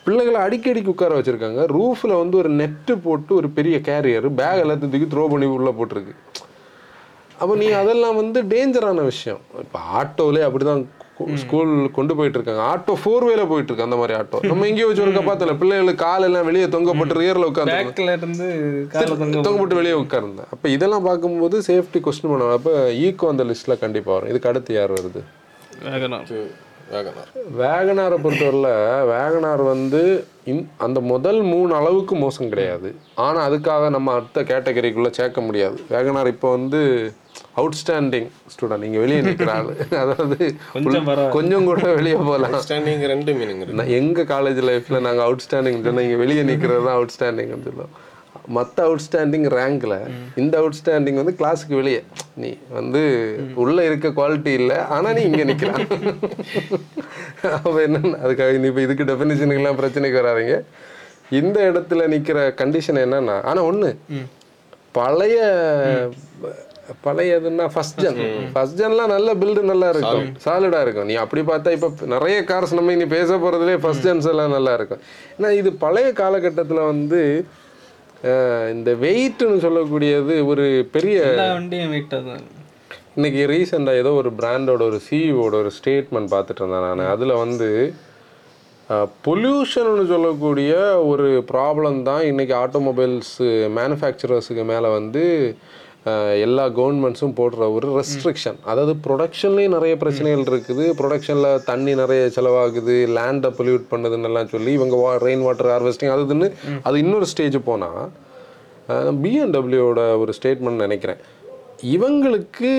பிள்ளைகளை அடிக்கடிக்கு உட்கார வச்சிருக்காங்க. ரூஃப்ல வந்து ஒரு நெட்டு போட்டு ஒரு பெரிய கேரியர் பேக் எல்லாத்தையும் தூக்கி த்ரோ பண்ணி உள்ள போட்டிருக்கு. அப்போ நீ அதெல்லாம் வந்து டேஞ்சரான விஷயம். இப்போ ஆட்டோலே அப்படிதான் ஸ்கூல் கொண்டு போயிட்டு இருக்காங்க ஆட்டோ ஃபோர் வேல போயிட்டு இருக்கு அந்த மாதிரி ஆட்டோ நம்ம எங்கேயோ வச்சு ஒரு பார்த்தல பிள்ளைகளுக்கு கால் எல்லாம் வெளியே தொங்கப்பட்டு ரியர்ல உட்காந்து பேக்ல இருந்து கால தங்க தொங்கப்பட்டு வெளியே உட்கார்ந்தேன். அப்போ இதெல்லாம் பார்க்கும்போது சேஃப்டி கொஸ்டின் பண்ணுவாங்க. அப்போ ஈக்கோ அந்த லிஸ்ட்ல கண்டிப்பா வரும். இதுக்கு அடுத்து யார் வருது? வேகனார். வேகனார். வேகனாரை பொறுத்தவரையில் வேகனார் வந்து இன் அந்த முதல் மூணு அளவுக்கு மோசம் கிடையாது. ஆனால் அதுக்காக நம்ம அடுத்த கேட்டகரிக்குள்ளே சேர்க்க முடியாது. வேகனார் இப்போ வந்து அவுட்ஸ்டாண்டிங் ஸ்டூடெண்ட் நீங்கள் வெளியே நிற்கிற ஆள். அதாவது கொஞ்சம் கூட வெளியே போகலாம் ஸ்டாண்டிங் ரெண்டு மீனிங் இருக்கு. நான் எங்கள் காலேஜ் லைஃப்பில் நாங்கள் அவுட்ஸ்டாண்டிங் சொன்னால் இங்கே வெளியே நிற்கிறது தான் அவுட்ஸ்டாண்டிங்னு சொல்லுவோம். மற்ற அவுட்ஸ்டாண்டிங் ரேங்க்ல இந்த அவுட்ஸ்டாண்டிங் வந்து கிளாஸுக்கு வெளியே. நீ வந்து உள்ள இருக்க குவாலிட்டி இல்லை ஆனால் நீ இங்கே நிற்கலாம் (laughs) அப்போ என்ன அதுக்காக நீ இப்போ இதுக்கு டெஃபினிஷனுக்கெல்லாம் பிரச்சனைக்கு வராதீங்க. இந்த இடத்துல நிற்கிற கண்டிஷன் என்னன்னா ஆனால் ஒன்று பழைய பழையதுன்னா ஃபர்ஸ்ட் ஜென் ஃபர்ஸ்ட் ஜென்லாம் நல்ல பில்டு நல்லா இருக்கும். சாலிடா இருக்கும். நீ அப்படி பார்த்தா இப்போ நிறைய கார்ஸ் நம்ம இனி பேச போறதுலே ஃபர்ஸ்ட் ஜென்ஸ் எல்லாம் நல்லா இருக்கும். ஏன்னா இது பழைய காலகட்டத்தில் வந்து இந்த வெயிட்னு சொல்லக்கூடியது ஒரு பெரிய வண்டியும் வெயிட்டாக தான் ரீசெண்டாக ஏதோ ஒரு பிராண்டோட ஒரு சிஇஓட ஒரு ஸ்டேட்மெண்ட் பார்த்துட்டு இருந்தேன் நான். அதில் வந்து பொல்யூஷன்னு சொல்லக்கூடிய ஒரு ப்ராப்ளம் தான் இன்னைக்கு ஆட்டோமொபைல்ஸ் மேனுஃபேக்சரர்ஸுக்கு மேலே வந்து எல்லா கவர்மெண்ட்ஸும் போடுற ஒரு ரெஸ்ட்ரிக்ஷன் அதாவது ப்ரொடக்ஷன்லேயும் நிறைய பிரச்சனைகள் இருக்குது. ப்ரொடக்ஷனில் தண்ணி நிறைய செலவாகுது. லேண்டை பொல்யூட் பண்ணுதுன்னு எல்லாம் சொல்லி இவங்க வா ரெயின் வாட்டர் ஹார்வெஸ்டிங் அது இதுன்னு அது இன்னொரு ஸ்டேஜ் போனால் பிஎன்டபிள்யூட ஒரு ஸ்டேட்மெண்ட் நினைக்கிறேன். இவங்களுக்கு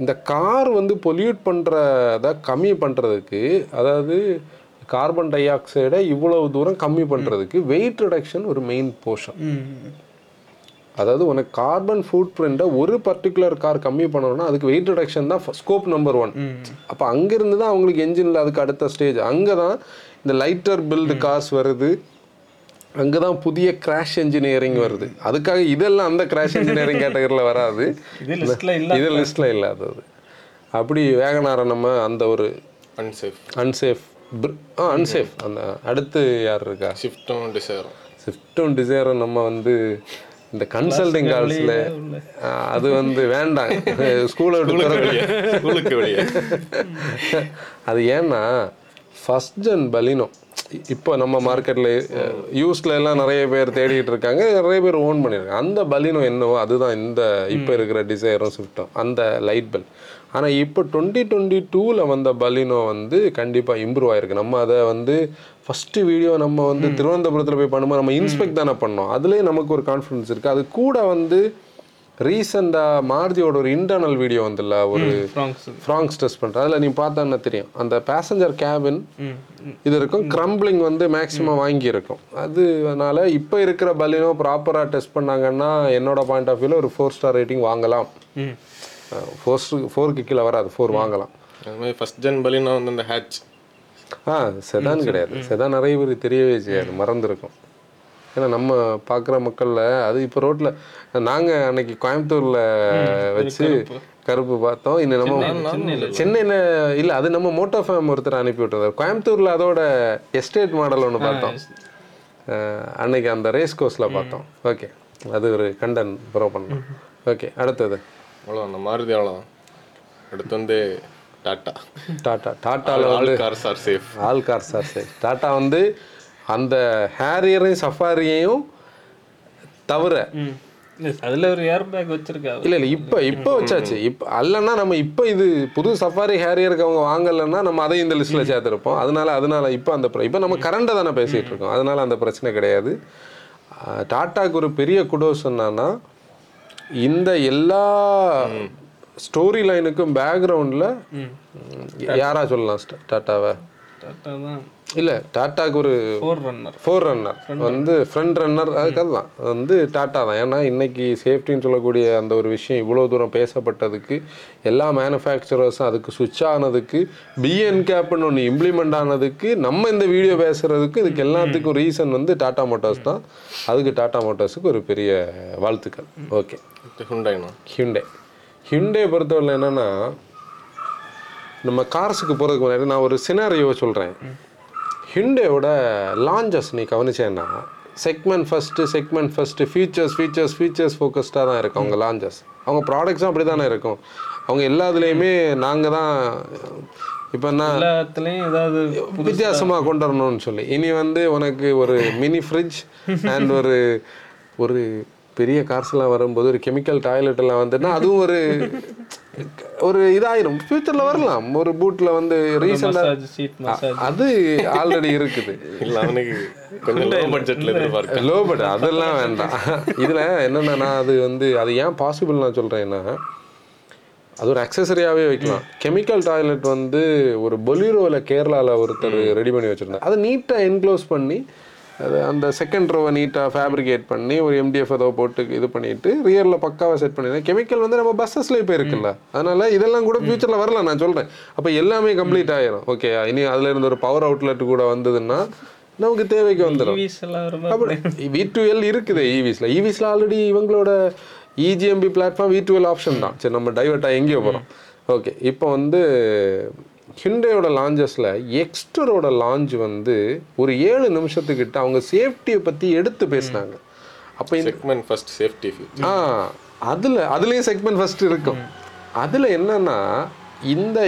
இந்த கார் வந்து பொல்யூட் பண்ணுறத கம்மி பண்ணுறதுக்கு அதாவது கார்பன் டை ஆக்சைடை இவ்வளவு தூரம் கம்மி பண்ணுறதுக்கு வெயிட் ரிடக்ஷன் ஒரு மெயின் போர்ஷன் அதாவது உனக்கு கார்பன் ஃபுட் பிரிண்ட்டை ஒரு பர்டிகுலர் கார் கம்மி பண்ணணும்னா அதுக்கு வெயிட் ரிடக்ஷன் தான் ஸ்கோப் நம்பர் ஒன் அப்போ அங்கேருந்து தான் அவங்களுக்கு என்ஜினில் அதுக்கு அடுத்த ஸ்டேஜ் அங்கே தான் இந்த லைட்டர் பில்டு கார்ஸ் வருது. அங்கே தான் புதிய கிராஷ் இன்ஜினியரிங் வருது. அதுக்காக இதெல்லாம் அந்த கிராஷ் இன்ஜினியரிங் கேட்டகரியில் வராது. இது லிஸ்ட்ல இல்ல இது லிஸ்ட்டில் இல்லாதது. அப்படி வேகனாரை நம்ம அந்த ஒரு அன்சேஃப் அன்சேஃப் ஆ அன்சேஃப் அந்த அடுத்து யார் இருக்கா? ஷிஃப்ட்டும் டிசைரும் ஸ்விஃப்டும் டிசைரும் நம்ம வந்து இந்த கன்சல்டிங் கால்ஸில் அது வந்து வேண்டாம். ஸ்கூலை விட்டு திறக்க ஸ்கூலுக்கு வெளியே. அது ஏன்னா ஃபஸ்ட் ஜென் பலினோ இப்போ நம்ம மார்க்கெட்டில் யூஸ்ல எல்லாம் நிறைய பேர் தேடிட்டு இருக்காங்க. நிறைய பேர் ஓன் பண்ணியிருக்காங்க அந்த பலினோ என்னவோ அதுதான் இந்த இப்போ இருக்கிற டிசைரும் ஸ்விஃப்டும் அந்த லைட் பெல் ஆனால் இப்போ டுவெண்ட்டி டுவெண்ட்டி டூவில் வந்த பலினோ வந்து கண்டிப்பாக இம்ப்ரூவ் ஆயிருக்கு. நம்ம அதை வந்து ஃபஸ்ட்டு வீடியோ நம்ம வந்து திருவனந்தபுரத்தில் போய் பண்ணும்போது நம்ம இன்ஸ்பெக்ட் தானே பண்ணோம். அதுலேயே நமக்கு ஒரு கான்ஃபிடன்ஸ் இருக்குது அது கூட வந்து ரீசெண்டாக மாருதியோட ஒரு இன்டர்னல் வீடியோ வந்துல்ல ஒரு ஃப்ராங்க்ஸ் ஃப்ராங்ஸ் டெஸ்ட் பண்ணுறேன் அதில் நீ பார்த்தா தெரியும்? அந்த பேசஞ்சர் கேபின். இது இருக்கும். க்ரம்பிளிங் வந்து மேக்ஸிமம் வாங்கி இருக்கும் அதனால இப்போ இருக்கிற பலினோ ப்ராப்பராக டெஸ்ட் பண்ணாங்கன்னா என்னோட பாயிண்ட் ஆஃப் வியூவில் ஒரு ஃபோர் ஸ்டார் ரேட்டிங் வாங்கலாம் ஃபோர் ஃபோருக்கு கீழே வராது. ஃபோர் வாங்கலாம். அது மாதிரி ஃபர்ஸ்ட் ஜென் பலினா வந்து இந்த ஹேட்ச் ஆ செதான் கிடையாது. செதான் நிறைய பேர் தெரியவே செய்யாது. மறந்துருக்கும். ஏன்னா நம்ம பார்க்குற மக்களில் அது இப்போ ரோட்டில் நாங்கள் அன்னைக்கு கோயம்புத்தூரில் வச்சு கருப்பு. பார்த்தோம். இன்னும் நம்ம சென்னையில் இல்லை அது நம்ம மோட்டோ ஃபேம் ஒருத்தர் அனுப்பி விட்டுருந்தார் கோயம்புத்தூரில் அதோட எஸ்டேட் மாடல் ஒன்று பார்த்தோம். அன்னைக்கு அந்த ரேஸ் கோர்ஸில் பார்த்தோம். ஓகே. அது ஒரு கண்டன் ப்ரோ பண்ணோம் ஓகே அடுத்தது. அவ்வளோதான் அந்த மாருதி அவ்வளோதான் அடுத்து வந்து Tata. Tata. டாட்டாவில் all cars are safe all car sir சரி டாட்டா வந்து அந்த ஹேரியரையும் சஃபாரியையும் தவிர அதுல ஒரு ஏர் பேக் வச்சிருக்கா இல்லை இல்லை இப்போ இப்போ வச்சாச்சு. இப்போ அல்லன்னா நம்ம இப்போ இது புது சஃபாரி ஹேரியருக்கு அவங்க வாங்கலைன்னா நம்ம அதையும் இந்த லிஸ்ட்டில் சேர்த்துருப்போம். அதனால அதனால இப்போ அந்த இப்போ நம்ம கரண்டை தானே பேசிகிட்டு இருக்கோம். அதனால அந்த பிரச்சனை கிடையாது. டாட்டாக்கு ஒரு பெரிய குடோஸ் என்னன்னா இந்த எல்லா ஸ்டோரி லைனுக்கும் பேக்ரவுண்டில் யாரா சொல்லலாம் டாட்டாவை? டாட்டா தான். இல்லை டாட்டாக்கு ஒரு ஃபோர் ரன்னர் ஃபோர் ரன்னர் வந்து ஃப்ரண்ட் ரன்னர் அதுக்கு அதுதான். அது வந்து டாட்டா தான். ஏன்னா இன்னைக்கு சேஃப்டின்னு சொல்லக்கூடிய அந்த ஒரு விஷயம் இவ்வளோ தூரம் பேசப்பட்டதுக்கு எல்லா மேனுஃபேக்சரர்ஸும் அதுக்கு சுவிட்ச் ஆனதுக்கு பிஎன் கேப்னு ஒன்று இம்ப்ளிமெண்ட் ஆனதுக்கு நம்ம இந்த வீடியோ பேசுறதுக்கு இதுக்கு எல்லாத்துக்கும் ரீசன் வந்து டாடா மோட்டார்ஸ் தான். அதுக்கு டாடா மோட்டார்ஸுக்கு ஒரு பெரிய வாழ்த்துக்கள். ஓகே ஹுண்டாய்னா ஹிண்டே ஹிண்டே பொறுத்தவரை என்னன்னா நம்ம கார்ஸுக்கு போகிறதுக்கு முன்னாடி நான் ஒரு சினாரியோ சொல்கிறேன் ஹிண்டேவோட லான்ச்சஸ் நீ கவனிச்சேன்னா segment first segment first features features features ஃபோக்கஸ்டாக தான் இருக்கும் அவங்க லான்ச்சஸ் அவங்க ப்ராடக்ட்ஸும் அப்படி தானே இருக்கும். அவங்க எல்லாத்துலேயுமே நாங்கள் தான் இப்போ என்ன எல்லாத்துலயும் ஏதாவது வித்தியாசமாக கொண்டு வரணும்னு சொல்லி. இனி வந்து உனக்கு ஒரு மினி ஃப்ரிட்ஜ் அண்ட் ஒரு ஒரு பெரிய கார்ஸ்லாம் வரும்போது ஒரு கெமிக்கல் டாய்லெட் எல்லாம் வந்துன்னா அதுவும் ஒரு ஒரு இதாயிரும். ஃபியூச்சரில் வரலாம். ஒரு பூட்டில் வந்து ரீசெண்டாக மசாஜ் சீட் மசாஜ் அது ஆல்ரெடி இருக்குது. இல்லை அவனுக்கு கொஞ்சம் லோ பட்ஜெட்டில் எதிர்பார்க்க லோ பட் அதெல்லாம் வேண்டாம். இதில் என்னென்னா நான் அது வந்து அது ஏன் பாசிபிள் நான் சொல்கிறேன்னா அது ஒரு அக்சசரியாகவே வைக்கலாம். கெமிக்கல் டாய்லெட் வந்து ஒரு பொலிரோவில் கேரளாவில் ஒருத்தர் ரெடி பண்ணி வச்சுருந்தார். அதை நீட்டாக என்க்ளோஸ் பண்ணி அது அந்த செகண்ட் ரோவை நீட்டாக ஃபேப்ரிகேட் பண்ணி ஒரு எம்டிஎஃப் ஏதோ போட்டு இது பண்ணிட்டு ரியரில் பக்காவாக செட் பண்ணிடுறேன் கெமிக்கல் வந்து நம்ம பஸ்ஸஸ்ல இப்போ இருக்குல்ல. அதனால இதெல்லாம் கூட ஃபியூச்சரில் வரலாம் நான் சொல்கிறேன் அப்போ எல்லாமே கம்ப்ளீட் ஆயிரும். ஓகே இனி அதுல இருந்து ஒரு பவர் அவுட்லெட் கூட வந்ததுன்னா நமக்கு தேவைக்கு வந்துடும் அப்படி வி டுவெல் இருக்குது ஈவிஸ்ல ஈவிஸ்ல ஆல்ரெடி இவங்களோட EGMP platform V two L option தான். சரி நம்ம டைவர்ட்டாக எங்கேயோ போகிறோம் ஓகே இப்போ வந்து ஹிண்டேயோட லான்ச்சஸில் எக்ஸ்டரோட லான்ச் வந்து ஒரு ஏழு நிமிஷத்துக்கிட்ட அவங்க சேஃப்டியை பற்றி எடுத்து பேசினாங்க. அப்போ இந்த செக்மெண்ட் ஃபர்ஸ்ட் சேஃப்டி ஆ அதில் அதுலேயும் செக்மெண்ட் ஃபர்ஸ்ட் இருக்கும். அதில் என்னன்னா இந்த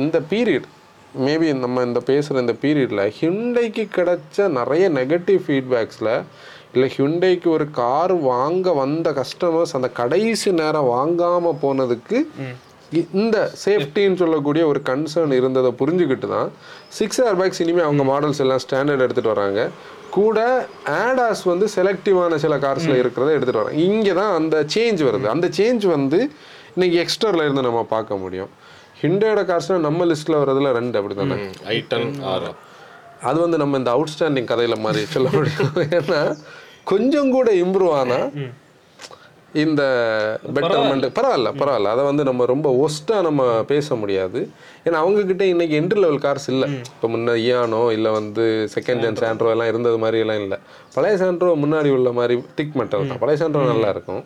இந்த பீரியட் மேபி நம்ம இந்த பேசுகிற இந்த பீரியடில் ஹிண்டைக்கு கிடைச்ச நிறைய நெகட்டிவ் ஃபீட்பேக்ஸில் இல்லை ஹிண்டைக்கு ஒரு கார் வாங்க வந்த கஸ்டமர்ஸ் அந்த கடைசி நேரம் வாங்காமல் போனதுக்கு இந்த சேஃப்டின்னு சொல்லக்கூடிய ஒரு கன்சர்ன் இருந்ததை புரிஞ்சுக்கிட்டு தான் சிக்ஸ் ஏர் பேக்ஸ் இனிமேல் அவங்க மாடல்ஸ் எல்லாம் ஸ்டாண்டர்ட் எடுத்துகிட்டு வராங்க. கூட ஆடாஸ் வந்து செலக்டிவான சில கார்ஸில் இருக்கிறத எடுத்துகிட்டு வராங்க. இங்கே தான் அந்த சேஞ்ச் வருது. அந்த சேஞ்ச் வந்து இன்னைக்கு எக்ஸ்டரில் இருந்து நம்ம பார்க்க முடியும். ஹிண்டோட கார்ஸ்னால் நம்ம லிஸ்ட்டில் வரதுல ரெண்டு அப்படி தானே ஐ டென் ஆர் அது வந்து நம்ம இந்த அவுட்ஸ்டாண்டிங் கதையில் மாதிரி சொல்ல முடியும் ஏன்னா கொஞ்சம் கூட இம்ப்ரூவ் ஆனால் இந்த பெட்டர்மெண்ட் பரவாயில்ல. பரவாயில்ல அதை வந்து நம்ம ரொம்ப ஒஸ்ட்டாக நம்ம பேச முடியாது. ஏன்னா அவங்கக்கிட்ட இன்னைக்கு என்ட்ரி லெவல் கார்ஸ் இல்லை. இப்போ முன்ன இயானோ இல்லை வந்து செகண்ட் ஜென் சாண்ட்ரோ எல்லாம் இருந்தது மாதிரி எல்லாம் இல்லை. பழைய சாண்ட்ரோ முன்னாடி உள்ள மாதிரி திக் மெட்டல் தான். பழைய சாண்ட்ரோ நல்லா இருக்கும்.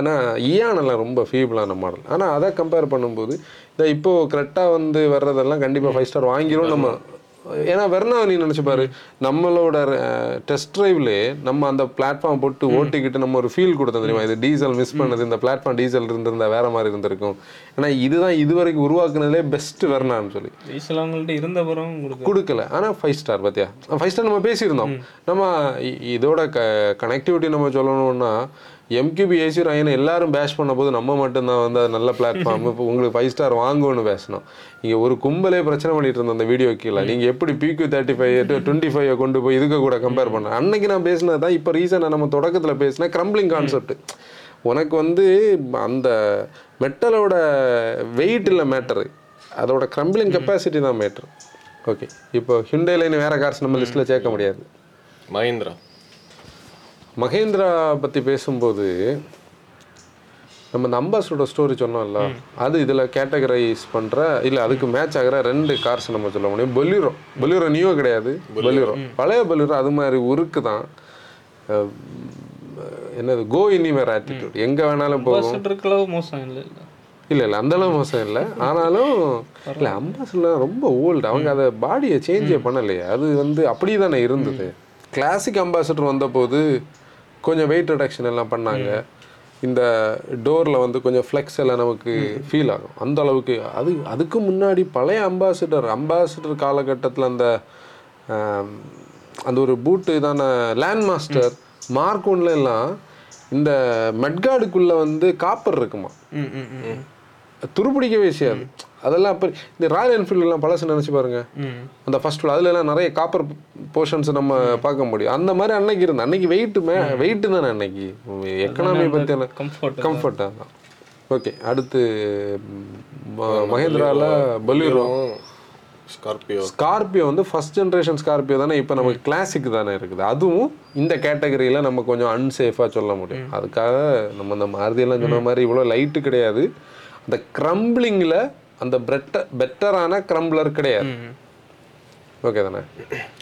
ஆனால் இயானெல்லாம் ரொம்ப ஃபீபிளான மாடல் ஆனால் அதை கம்பேர் பண்ணும்போது இந்த இப்போது கரெக்டாக வந்து வர்றதெல்லாம் கண்டிப்பாக ஃபைவ் ஸ்டார் வாங்கிரும் நம்ம. ஏன்னா வெர்னா நீ நினச்சி பாரு. நம்மளோட டெஸ்ட் ட்ரைவ்லே நம்ம அந்த பிளாட்ஃபார்ம் போட்டு ஓட்டிக்கிட்டு நம்ம ஒரு ஃபீல் கொடுத்தோம் தெரியுமா? இது டீசல் மிஸ் பண்ணது இந்த பிளாட்ஃபார்ம் டீசல் இருந்திருந்தா வேற மாதிரி இருந்திருக்கும். ஏன்னா இதுதான் இது வரைக்கும் உருவாக்குனதுலே பெஸ்ட் வெர்னான்னு சொல்லி. டீசல் அவங்கள்ட்ட இருந்த பிறகு கொடுக்கல. ஆனால் ஃபைவ் ஸ்டார் பார்த்தியா ஃபைவ் ஸ்டார் நம்ம பேசியிருந்தோம். நம்ம இதோட க கனெக்டிவிட்டி நம்ம சொல்லணும்னா எம்கிபி ஏசி ரயன் எல்லாரும் பேஷ் பண்ண போது நம்ம மட்டும்தான் வந்து அது நல்ல பிளாட்ஃபார்ம் (laughs) இப்போ உங்களுக்கு ஃபைவ் ஸ்டார் வாங்குவோன்னு பேசணும். இங்கே ஒரு கும்பலே பிரச்சனை பண்ணிட்டு இருந்தோம் அந்த வீடியோ கீழே. நீங்கள் எப்படி PQ thirty five twenty five கொண்டு போய் இதுக்கு கூட கம்பேர் பண்ண அன்னைக்கு நான் பேசினது தான் இப்போ ரீசனாக நம்ம தொடக்கத்தில் பேசின க்ரம்பிளிங் கான்செப்ட் உனக்கு வந்து அந்த மெட்டலோட வெயிட் இல்லை மேட்டரு அதோட க்ரம்பிளிங் கெப்பாசிட்டி தான் மேட்ரு ஓகே இப்போ ஹிண்டே லைன் வேற கார்ஸ் நம்ம லிஸ்ட்டில் சேர்க்க முடியாது. மஹிந்திரா. மகேந்திரா பற்றி பேசும்போது நம்ம இந்த அம்பாஸோட ஸ்டோரி சொன்னோம்ல அது இதில் கேட்டகரைஸ் பண்ணுற இல்லை அதுக்கு மேட்ச் ஆகிற ரெண்டு கார்ஸ் நம்ம சொல்ல முடியும். பொலிரோ பொலிரோ நியூ கிடையாது. பொலிரோ பழைய பொலிரோ அது மாதிரி உருக்கு தான் என்னது? கோ இனிமேர் ஆட்டிடியூட் எங்கே வேணாலும் போகும். மோசம் இல்லை இல்லை. இல்லை இல்லை அந்தளவு மோசம் இல்லை. ஆனாலும் இல்லை அம்பாஸ்லாம் ரொம்ப ஓல்டு அவங்க அதை பாடியை சேஞ்சே பண்ணலையே. அது வந்து அப்படி தானே இருந்தது கிளாசிக் அம்பாசடர் வந்தபோது கொஞ்சம் வெயிட் ரிடக்ஷன் எல்லாம் பண்ணாங்க. இந்த டோரில் வந்து கொஞ்சம் ஃப்ளெக்ஸ் எல்லாம் நமக்கு ஃபீல் ஆகும். அந்த அளவுக்கு அது அதுக்கு முன்னாடி பழைய அம்பாசிடர் அம்பாசிடர் காலகட்டத்தில் அந்த அந்த ஒரு பூட்டு தானே லேண்ட் மாஸ்டர் மார்க் ஒன்ல எல்லாம் இந்த மெட்கார்டுக்குள்ளே வந்து காப்பர் இருக்குமா துருப்பிடிக்கவே செய்யாது. அதெல்லாம் அப்போ இந்த ராயல் என்ஃபீல்டுலாம் பழசு நினச்சி பாருங்க. அந்த ஃபர்ஸ்ட் அதுல எல்லாம் நிறைய காப்பர் போர்ஷன்ஸ் நம்ம பார்க்க முடியும். அந்த மாதிரி அன்னைக்கு இருந்தது. அன்னைக்கு வெயிட் மே வெயிட் தானே அன்னைக்கு? எக்கனாமி பற்றி கம்ஃபர்ட் கம்ஃபர்ட்டாக தான். ஓகே அடுத்து ம- மஹேந்திரால பொலிரோ ஸ்கார்பியோ ஸ்கார்பியோ வந்து ஃபர்ஸ்ட் ஜென்ரேஷன் ஸ்கார்பியோ தானே? இப்போ நமக்கு கிளாசிக் தானே இருக்குது. அதுவும் இந்த கேட்டகரியில் நம்ம கொஞ்சம் அன்சேஃபாக சொல்ல முடியும். அதுக்காக நம்ம இந்த மாருதியெல்லாம் சொன்ன மாதிரி இவ்வளோ லைட்டு கிடையாது. அந்த க்ரம்பிளிங்கில் அந்த பெட்டர் பெட்டரான க்ரம்பிளர் கிடையாது. ஓகே தானே?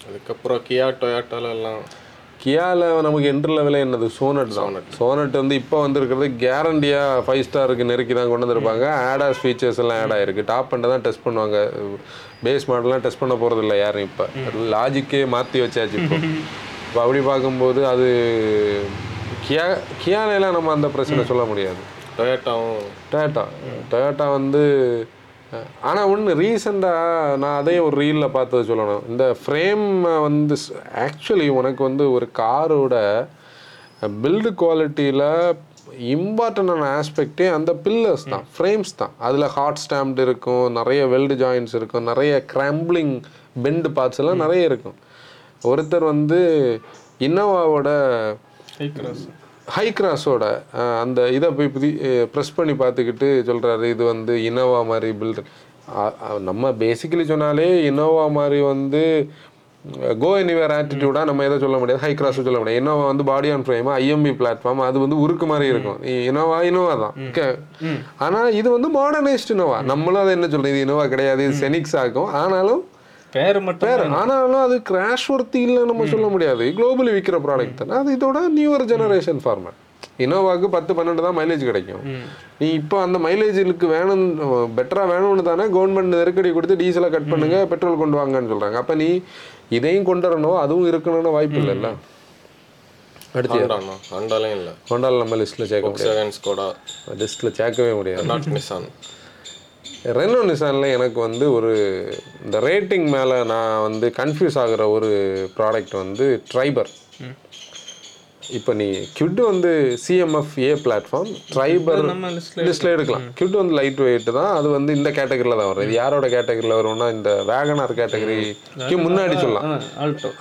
அதுக்கப்புறம் கியா டொயாட்டோல எல்லாம் கியால நமக்கு என்ட்ரி லெவலே என்னது? சோனட் தான். சோனட் வந்து இப்போ வந்திருக்கிறது கேரண்டியாக ஃபைவ் ஸ்டாருக்கு நெருக்கி தான் கொண்டு வந்திருப்பாங்க. ஆடாஸ் ஃபீச்சர்ஸ் எல்லாம் ஆட் ஆயிருக்கு. டாப் பண்ண தான் டெஸ்ட் பண்ணுவாங்க. பேஸ் மாடல்லாம் டெஸ்ட் பண்ண போகிறது இல்லை யாரும் இப்போ. லாஜிக்கே மாற்றி வச்சாச்சு இப்போ. இப்போ அப்படி பார்க்கும்போது அது கியா கியாலெல்லாம் நம்ம அந்த பிரச்சனை சொல்ல முடியாது. டொயாட்டாவும் டொயோட்டா டொயோட்டா வந்து ஆனால் ஒன்று ரீசெண்டாக நான் அதே ஒரு ரீலில் பார்த்தது சொல்லணும். இந்த ஃப்ரேம் வந்து ஆக்சுவலி உனக்கு வந்து ஒரு காரோட பில்டு குவாலிட்டியில் இம்பார்ட்டண்டான ஆஸ்பெக்டே அந்த பில்லர்ஸ் தான் ஃப்ரேம்ஸ் தான். அதில் ஹாட் ஸ்டாம்ப்டு இருக்கும் நிறைய வெல்டு ஜாயின்ட்ஸ் இருக்கும் நிறைய கிராம்பிளிங் பெண்டு பார்ட்ஸ் எல்லாம் நிறைய இருக்கும். ஒருத்தர் வந்து இன்னோவாவோட ஹை கிராஸ் ஹை கிராஸோட அந்த இதை போய் புதி ப்ரெஸ் பண்ணி பார்த்துக்கிட்டு சொல்கிறாரு இது வந்து இனோவா மாதிரி பில்டர் நம்ம பேசிக்கலி சொன்னாலே இனோவா மாதிரி வந்து கோ எனிவேர் ஆட்டிடியூடாக நம்ம எதை சொல்ல முடியாது ஹை கிராஸ் சொல்ல முடியாது. இனோவா வந்து body on frame IMV platform அது வந்து உருக்கு மாதிரி இருக்கும். இனோவா இனோவா தான். ஓகே ஆனால் இது வந்து மாடர்னைஸ்ட் இனோவா நம்மளும் அதை என்ன சொல்றது இது இனோவா கிடையாது செனிக்ஸ் ஆகும். ஆனாலும் பேர் மட்டும் வேற ஆனாலும் அது கிராஷ் ஒர்த்தி இல்லை நம்ம சொல்ல முடியாது. குளோபலி விற்கிற ப்ராடக்ட் தானே. அது இதோட நியூவர் ஜெனரேஷன் ஃபார்மேட் இனோவாக்கு பத்து பன்னெண்டு தான் மைலேஜ் கிடைக்கும். நீ இப்போ அந்த மைலேஜுக்கு வேணும் பெட்டராக வேணும்னு தானே கவர்மெண்ட் நெருக்கடி கொடுத்து டீசலை கட் பண்ணுங்க பெட்ரோல் கொண்டு வாங்கன்னு சொல்றாங்க. அப்போ நீ இதையும் கொண்டு வரணும்? அதுவும் இருக்கணும்னு வாய்ப்பு இல்லைல்ல? அடுத்து ஹாண்டாலையும் இல்லை. நம்ம லிஸ்ட்டில் சேர்க்க முடியாது. லிஸ்ட்டில் சேர்க்கவே முடியாது. நாட் ரெனோ நிசானில் எனக்கு வந்து ஒரு இந்த ரேட்டிங் மேலே நான் வந்து கன்ஃபியூஸ் ஆகுற ஒரு ப்ராடக்ட் வந்து ட்ரைபர் இப்போ நீ கிட் வந்து சிஎம்எஃப் ஏ பிளாட்ஃபார்ம் ட்ரைபர் லிஸ்ட்டில் எடுக்கலாம். கிட் வந்து லைட் வெயிட் தான் அது வந்து இந்த கேட்டகரியில் தான் வரும். இது யாரோட கேட்டகரியில் வரும்னா இந்த வேகனார் கேட்டகரிக்கு முன்னாடி சொல்லலாம்.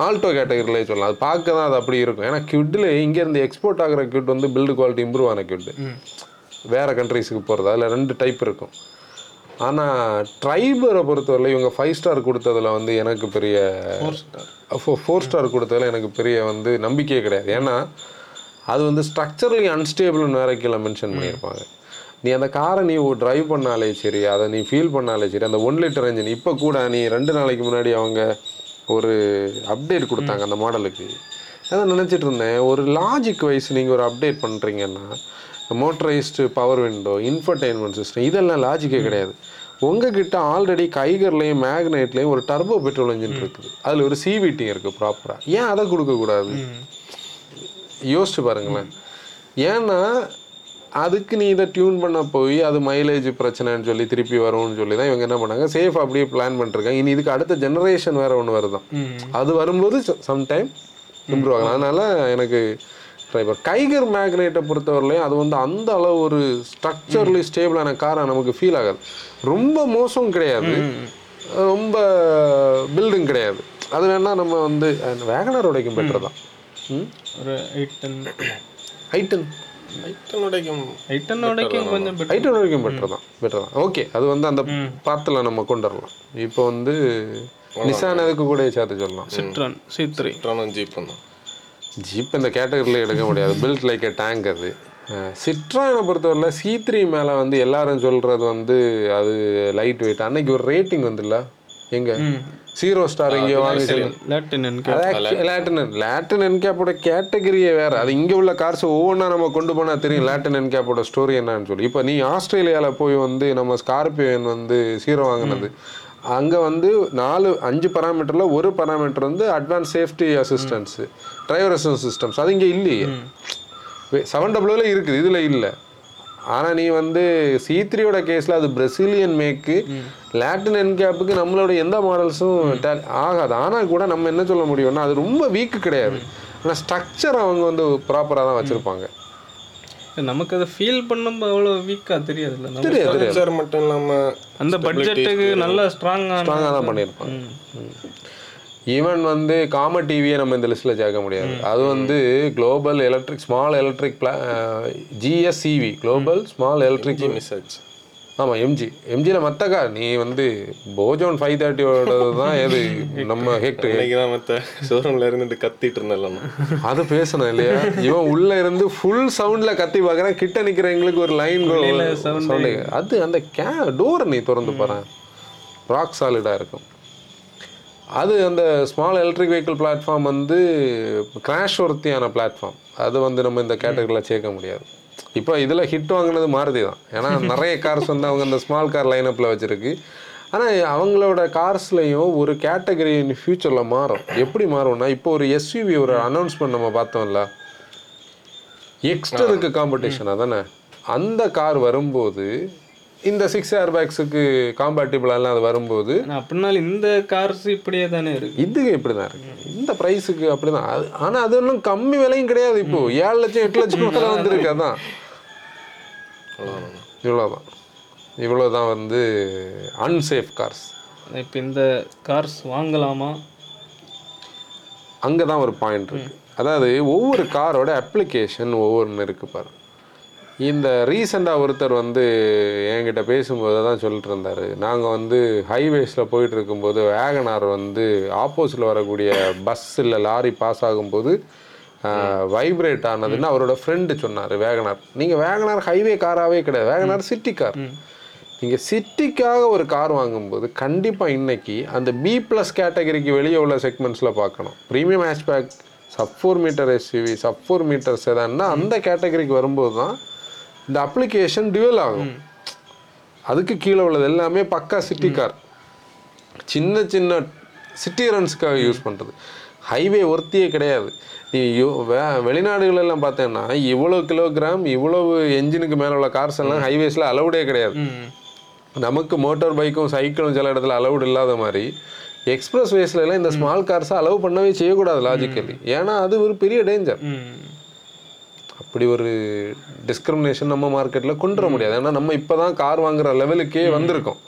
ஆல்டோ கேட்டகரியிலே சொல்லலாம். அது பார்க்க தான் அது அப்படி இருக்கும். ஏன்னா கிட்டில் இங்கேருந்து எக்ஸ்போர்ட் ஆகிற கிட் வந்து பில்டு குவாலிட்டி இம்ப்ரூவ் ஆன கிட் வேறு கண்ட்ரீஸுக்கு போகிறது அதில் ரெண்டு டைப் இருக்கும். ஆனால் ட்ரைபரை பொறுத்தவரை இவங்க ஃபைவ் ஸ்டார் கொடுத்ததுல வந்து எனக்கு பெரிய ஃபோர் ஸ்டார் கொடுத்ததுல எனக்கு பெரிய வந்து நம்பிக்கையே கிடையாது. ஏன்னா அது வந்து ஸ்ட்ரக்சரலி அன்ஸ்டேபிள்னு வேற கீழே மென்ஷன் பண்ணியிருப்பாங்க. நீ அந்த காரை நீ டிரைவ் பண்ணாலே சரி அதை நீ ஃபீல் பண்ணாலே சரி அந்த ஒன் லிட்டர் என்ஜின் இப்போ கூட நீ ரெண்டு நாளைக்கு முன்னாடி அவங்க ஒரு அப்டேட் கொடுத்தாங்க அந்த மாடலுக்கு அதான் நினச்சிட்டு இருந்தேன். ஒரு லாஜிக் வைஸ் நீங்கள் ஒரு அப்டேட் பண்ணுறீங்கன்னா motorised power window infotainment system இதெல்லாம் லாஜிக்கே கிடையாது. உங்ககிட்ட ஆல்ரெடி கைகர்லையும் மேக்னெட்லையும் ஒரு டர்போ பெட்ரோல் இன்ஜின் இருக்குது. அதில் ஒரு சிவிடி இருக்குது ப்ராப்பராக ஏன் அதை கொடுக்கக்கூடாது யோசிச்சு பாருங்களேன். ஏன்னா அதுக்கு நீ இதை டியூன் பண்ண போய் அது மைலேஜ் பிரச்சனைன்னு சொல்லி திருப்பி வரும்னு சொல்லி தான் இவங்க என்ன பண்ணாங்க? சேஃப் அப்படியே பிளான் பண்ணிருக்காங்க. இனி இதுக்கு அடுத்த ஜெனரேஷன் வேற ஒன்று வருதான். அது வரும்போது சம்டைம் இம்ப்ரூவ் ஆகலாம். அதனால எனக்கு டிரைவர் கைகர் மேக்னெட்டை பொறுத்தவரையிலையும் அது வந்து அந்த அளவு ஒரு ஸ்ட்ரக்சர்லி ஸ்டேபிளான காரை நமக்கு ஃபீல் ஆகாது. ரொம்ப மோசம் கிடையாது. ரொம்ப பில்டிங் கிடையாது. அது வேணா நம்ம வந்து வேகனர் உடைக்கும் பெட்டர் தான். ஒரு எயிட் டென் எயிட் டென் உடைக்கும் கொஞ்சம் better. ஐட்டன் வரைக்கும் பெட்டர் தான். பெட்டர் தான். ஓகே அது வந்து அந்த பாத்தில் நம்ம கொண்டு வரலாம் இப்போ வந்து நிசான் அதுக்கு கூட சேர்த்து சொல்லலாம். சிட்ரான் சி த்ரீ ஜீப்பும் தான். ஜீப் இந்த கேட்டகரியில் எடுக்க முடியாது. பில்ட் லைக் எ டேங்க் அது. சிட்ரானை பொறுத்தவரையில் சி த்ரீ மேலே வந்து எல்லாரும் சொல்கிறது வந்து அது லைட் வெயிட் அன்னைக்கு ஒரு ரேட்டிங் வந்துல்ல? எங்க? ஜீரோ ஸ்டார் இங்கே வாங்கி லேட்டின் லேட்டின் என்கேப்போட கேட்டகரியே வேற. அது இங்கே உள்ள கார்ஸ் ஒவ்வொன்றா நம்ம கொண்டு போனால் தெரியும் லேட்டின் என்கேப்போட ஸ்டோரி என்னன்னு சொல்லி. இப்போ நீ ஆஸ்திரேலியாவில் போய் வந்து நம்ம ஸ்கார்பியோன் வந்து சீரோ வாங்கினது. அங்கே வந்து நாலு அஞ்சு பராமீட்டரில் ஒரு பராமீட்டர் வந்து advance safety assistance driver assistance systems அது இங்கே இல்லையே. செவன் டபுள்யூவில் இருக்குது இதில் இல்லை. ஆனால் நீ வந்து சி த்ரீயோட கேஸில் அது பிரசிலியன் மேக்கு லேட்டின் என்கேப்புக்கு நம்மளோட எந்த மாடல்ஸும் ஆகாது. ஆனால் கூட நம்ம என்ன சொல்ல முடியும்னா அது ரொம்ப வீக்கு கிடையாது. ஆனால் ஸ்ட்ரக்சர் அவங்க வந்து ப்ராப்பராக தான் வச்சுருப்பாங்க. நமக்கு அதை ஃபீல் பண்ணும்போது அவ்வளோ வீக்காக தெரியாதுல்ல. தெரியாது தெரியாது. சார் மட்டும் இல்லாம அந்த பட்ஜெட்டுக்கு நல்லா ஸ்ட்ராங்கான ஸ்ட்ராங்காக தான் பண்ணியிருப்பாங்க. ஈவன் வந்து காம டிவியை நம்ம இந்த லிஸ்ட்டில் சேர்க்க முடியாது. அது வந்து குளோபல் எலக்ட்ரிக் ஸ்மால் எலக்ட்ரிக் பிளா GSEV global small electric miss ஆச்சு ஆமாம் எம்ஜி எம்ஜியில் மற்ற கார் நீ வந்து போஜோன் ஃபைவ் தேர்ட்டியோட தான் எது? நம்ம ஹெக்ட் இன்னைக்கு தான் மத்த ஷோரூம்ல இருந்துட்டு கத்திட்டு இருந்தேன் அது பேசணும் இல்லையா? இவன் உள்ள இருந்து ஃபுல் சவுண்ட்ல கத்தி பார்க்கறான் கிட்ட நிக்கிறவங்களுக்கு ஒரு லைன் சவுண்டு அது அந்த கே டோரை நீ திறந்து பாரு. ராக் சாலிடா இருக்கும். அது அந்த ஸ்மால் எலக்ட்ரிக் வெஹிக்கிள் பிளாட்ஃபார்ம் வந்து கிராஷ் ஒர்த்தியான பிளாட்ஃபார்ம் அது வந்து நம்ம இந்த கேட்டகரியில் சேர்க்க முடியாது. இப்போ இதில் ஹிட் வாங்கினது மாருதி தான். ஏன்னா (laughs) நிறைய கார்ஸ் வந்து அவங்க அந்த ஸ்மால் கார் லைனப்பில் வச்சுருக்கு. ஆனால் அவங்களோட கார்ஸ்லையும் ஒரு கேட்டகரி ஃபியூச்சரில் மாறும். எப்படி மாறும்னா இப்போ ஒரு எஸ்யூவி ஒரு அனௌன்ஸ்மெண்ட் நம்ம பார்த்தோம்ல எக்ஸ்டருக்கு காம்படிஷன் அதானே அந்த கார் வரும்போது இந்த சிக்ஸ் ஏர் பேக்ஸுக்கு காம்பேட்டிபிளாலாம் அது வரும்போது அப்படின்னாலும் இந்த கார்ஸ் இப்படியே தானே இருக்கு. இது இப்படி தான் இருக்கு. இந்த ப்ரைஸுக்கு அப்படி தான் அது ஆனால் அது ஒன்றும் கம்மி விலையும் கிடையாது இப்போ. ஏழு லட்சம் எட்டு லட்சம் மேலே வந்துருக்கு அதான். இவ்வளோதான் இவ்வளோ தான் வந்து அன்சேஃப் கார்ஸ் இப்போ இந்த கார்ஸ் வாங்கலாமா? அங்கே தான் ஒரு பாயிண்ட் இருக்கு. அதாவது ஒவ்வொரு காரோட அப்ளிகேஷன் ஒவ்வொன்று இருக்கு பாரு. இந்த ரீசெண்டாக ஒருத்தர் வந்து என்கிட்ட பேசும்போது தான் சொல்லிட்டு இருந்தார். நாங்கள் வந்து ஹைவேஸில் போயிட்டு இருக்கும்போது வேகனார் வந்து ஆப்போசிட்டில் வரக்கூடிய பஸ் இல்லை லாரி பாஸ் ஆகும்போது வைப்ரேட் ஆனதுன்னு அவரோட ஃப்ரெண்டு சொன்னார் வேகனார் நீங்கள் வேகனார் ஹைவே காராகவே கிடையாது. வேகனார் சிட்டி கார் நீங்கள் சிட்டிக்காக ஒரு கார் வாங்கும்போது கண்டிப்பாக இன்னைக்கு அந்த பி ப்ளஸ் கேட்டகரிக்கு வெளியே உள்ள செக்மெண்ட்ஸில் பார்க்கணும். Premium hatchback sub four metre SUV sub four metre செதான்னா அந்த கேட்டகரிக்கு வரும்போது தான் இந்த அப்ளிகேஷன் டியூவல் ஆகும். அதுக்கு கீழே உள்ளது எல்லாமே பக்கா சிட்டி கார் சின்ன சின்ன சிட்டி ரன்ஸ்க்காக யூஸ் பண்ணுறது ஹைவே ஒர்த்தியே கிடையாது. நீ யோ- வே- வெளிநாடுகள் எல்லாம் பார்த்தேன்னா இவ்வளோ கிலோகிராம் இவ்வளவு என்ஜினுக்கு மேலே உள்ள கார்ஸ் எல்லாம் ஹைவேஸில் அலவுடே கிடையாது. நமக்கு மோட்டார் பைக்கும் சைக்கிளும் சில இடத்துல அலவுட் இல்லாத மாதிரி எக்ஸ்பிரஸ் வேஸ்ல எல்லாம் இந்த ஸ்மால் கார்ஸை அலோவ் பண்ணவே செய்யக்கூடாது லாஜிக்கலி ஏன்னா அது ஒரு பெரிய டேஞ்சர் அப்படி ஒரு டிஸ்கிரிமினேஷன் நம்ம மார்க்கெட்டில் கொண்டு வர முடியாது. ஏன்னா நம்ம இப்போ தான் கார் வாங்குற லெவலுக்கே வந்திருக்கோம்.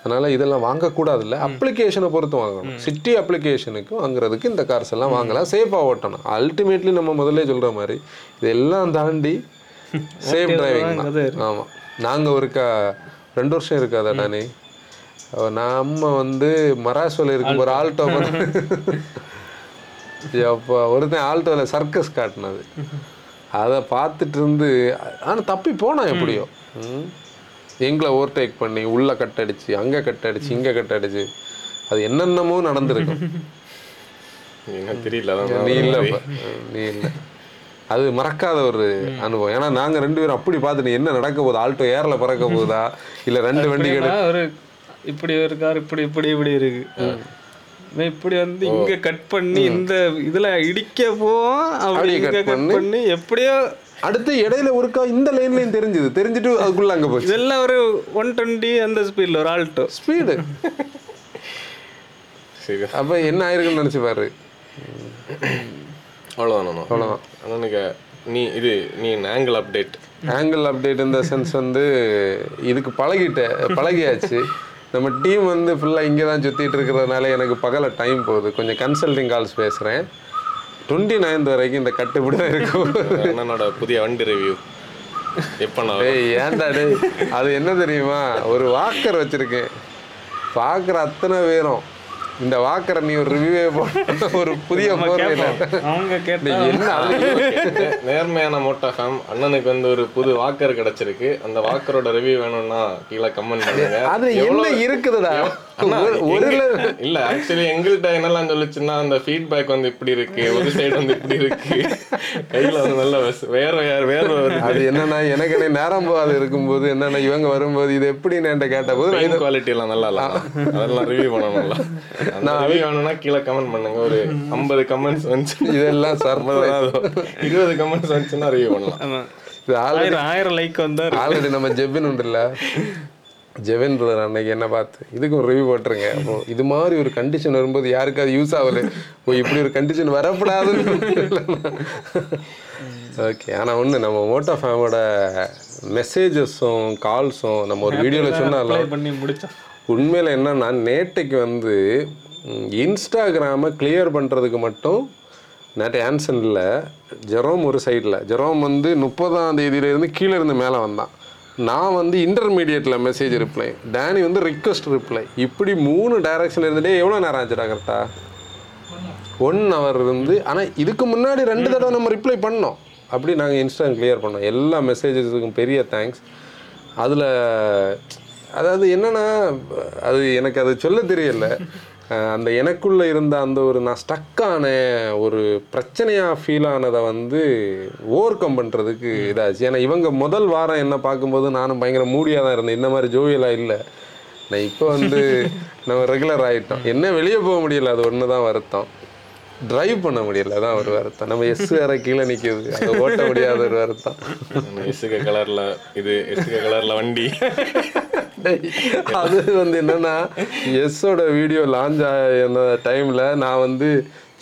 அதனால இதெல்லாம் வாங்கக்கூடாதுல்ல. அப்ளிகேஷனை பொறுத்து வாங்கணும். சிட்டி அப்ளிகேஷனுக்கு வாங்குறதுக்கு இந்த கார்ஸ் எல்லாம் வாங்கலாம். சேஃபாக ஓட்டணும். அல்டிமேட்லி நம்ம முதல்ல சொல்ற மாதிரி இதெல்லாம் தாண்டி சேஃப் டிரைவிங் ஆமாம் நாங்கள் ஒருக்கா ரெண்டு வருஷம் இருக்காதா நானே நம்ம வந்து மராசோல இருக்கும் ஒரு ஆல்டோ (laughs) அப்போ ஒருத்தன் ஆல்டோவில் சர்க்கஸ் காட்டினது. அதை பார்த்துட்டு இருந்து ஆனால் தப்பி போனான் எப்படியோ. எங்களை ஓவர்டேக் பண்ணி உள்ள கட் அடிச்சு அங்கே கட் அடிச்சு இங்கே கட் அடிச்சு அது என்னென்னமோ நடந்திருக்கும். என்ன தெரியல நீ இல்லை. நீ இல்லை. அது மறக்காத ஒரு அனுபவம். ஏன்னா நாங்க ரெண்டு பேரும் அப்படி பார்த்துட்டு என்ன நடக்க போகுது? ஆல்டோ ஏர்ல பறக்க போகுதா? இல்ல ரெண்டு வண்டி ஒரு இப்படி ஒரு கார் இப்படி இப்படி இப்படி இருக்கு. இவன் இப்படி வந்து இங்க கட் பண்ணி இந்த இதுல இடிக்க போவோம் அப்படி இங்க கட் பண்ணி. எப்படியோ அடுத்து இடையில ஒருக்கா இந்த லைன்லயும் தெரிஞ்சது. தெரிஞ்சுட்டு அதுக்குள்ள அங்க போச்சு. இதெல்லாம் ஒரு ஒன் டுவெண்ட்டி அந்த ஸ்பீட்ல ஒரு ஆல்டோ ஸ்பீடு சரி. அப்ப என்ன ஆயிருக்குன்னு நினைச்சு பாரு. அவ்வளோதான் அவ்வளோதான் அண்ணனுக்கு நீ இது நீ ஆங்கிள் அப்டேட் ஆங்கிள் அப்டேட் இந்த சென்ஸ் வந்து இதுக்கு பழகிட்ட பழகியாச்சு. நம்ம டீம் வந்து ஃபுல்லாக இங்கே தான் சுற்றிட்டு இருக்கிறதுனால எனக்கு பகல டைம் போகுது. கொஞ்சம் கன்சல்டிங் கால்ஸ் பேசுகிறேன் டுவெண்ட்டி நைன்த் வரைக்கும் இந்த கட்டுப்படி தான் இருக்கும். அண்ணனோட புதிய வண்டி ரிவ்யூ எப்போ நான் டேய் ஏன்டா டேய்? அது என்ன தெரியுமா? ஒரு வாக்கர் வச்சிருக்கேன். பார்க்குற அத்தனை பேரும். இந்த வாக்கரை நீ ஒரு ரிவ்யூவே போட ஒரு புதிய நேர்மையான மோட்டா ஃபேம் அண்ணனுக்கு வந்து ஒரு புது வாக்கர் கிடைச்சிருக்கு. அந்த வாக்கரோட ரிவ்யூ வேணும்னா கீழே கமெண்ட் பண்ணுங்க. அது என்ன இருக்குதுடா? ஒரு- இல்ல. ஆக்சுவலி எங்கள்கிட்ட என்னெல்லாம் சொல்லுச்சுன்னா அந்த ஃபீட்பேக் வந்து இப்படி இருக்கு ஒரு சைடு வந்து இப்படி இருக்கு. கையில வந்து நல்ல வேற வேற வேற அது என்னன்னா எனக்கு என்ன நேரம் போகாது இருக்கும்போது என்னன்னா இவங்க வரும்போது இது எப்படின்னு என்கிட்ட கேட்டபோது நான் பெயின் குவாலிட்டி எல்லாம் நல்லா இல்ல. அதெல்லாம் ரிவ்யூ பண்ணணும்ல நான் ரிவ்யூ வேணும்னா கீழே கமெண்ட் பண்ணுங்க. ஒரு ஐம்பது கமெண்ட்ஸ் வந்துச்சு. இதெல்லாம் சர்ப்ரைஸ் இருபது கமெண்ட்ஸ் வந்துச்சுன்னா ரிவ்யூ பண்ணலாம். ஆமா. இது ஆல்ரெடி ஆயிரம் ஆயிரம் லைக் வந்தா ஆல்ரெடி நம்ம ஜெபின் உண்டுல்ல. ஜெவின் பிரதர் அன்னைக்கு என்ன பார்த்து? இதுக்கு ஒரு ரிவ்யூ போட்டுருங்க. அப்போ இது மாதிரி ஒரு கண்டிஷன் வரும்போது யாருக்காவது யூஸ் ஆகல. ஓ இப்படி ஒரு கண்டிஷன் வரப்படாதுன்னு ஓகே ஆனால் ஒன்று நம்ம மோட்டோ ஃபேமோட மெசேஜஸும் கால்ஸும் நம்ம ஒரு வீடியோவில் சொன்னாலும் பண்ணி முடிச்சோம். உண்மையில் என்னன்னா நேட்டைக்கு வந்து இன்ஸ்டாகிராமை கிளியர் பண்ணுறதுக்கு மட்டும் நேற்று ஆன்சனில் ஜெரோம் ஒரு சைடில் ஜெரோம் வந்து முப்பதாம் தேதியிலேருந்து கீழே இருந்து மேலே வந்தான். நான் வந்து இன்டர்மீடியட்டில் மெசேஜ் ரிப்ளை டேனி வந்து ரிக்வஸ்ட் ரிப்ளை இப்படி மூணு டைரக்ஷன் இருந்துட்டே எவ்வளோ நேரம் ஆச்சுடா கரெக்டாக ஒன் ஹவர் இருந்து ஆனால் இதுக்கு முன்னாடி ரெண்டு தடவை நம்ம ரிப்ளை பண்ணோம். அப்படி நாங்கள் இன்ஸ்டா கிளியர் பண்ணோம். எல்லா மெசேஜஸுக்கும் பெரிய தேங்க்ஸ் அதில் அதாவது என்னென்னா அது எனக்கு அது சொல்ல தெரியல. அந்த எனக்குள்ள இருந்த அந்த ஒரு நான் ஸ்டக்கான ஒரு பிரச்சனையாக ஃபீல் ஆனதை வந்து ஓவர் கம் பண்ணுறதுக்கு இதாச்சு. ஏன்னா இவங்க முதல் வாரம் என்ன பார்க்கும்போது நானும் பயங்கர மூடியாக தான் இருந்தேன். இந்த மாதிரி ஜோவியலாக இல்லை. நான் இப்போ வந்து (laughs) நம்ம ரெகுலர் ஆகிட்டோம் என்ன வெளியே போக முடியல அது ஒன்று தான் வருத்தம். டிரைவ் பண்ண முடியல அதான் ஒரு வருத்தம். நம்ம எஸ் வேற கீழே நிற்கிது அதை ஓட்ட முடியாத ஒரு வருத்தம். இசுக கலர்ல இது இசுக கலர்ல வண்டி. அது வந்து என்னன்னா எஸ்ஸோட வீடியோ லான்ச் ஆன டைம்ல நான் வந்து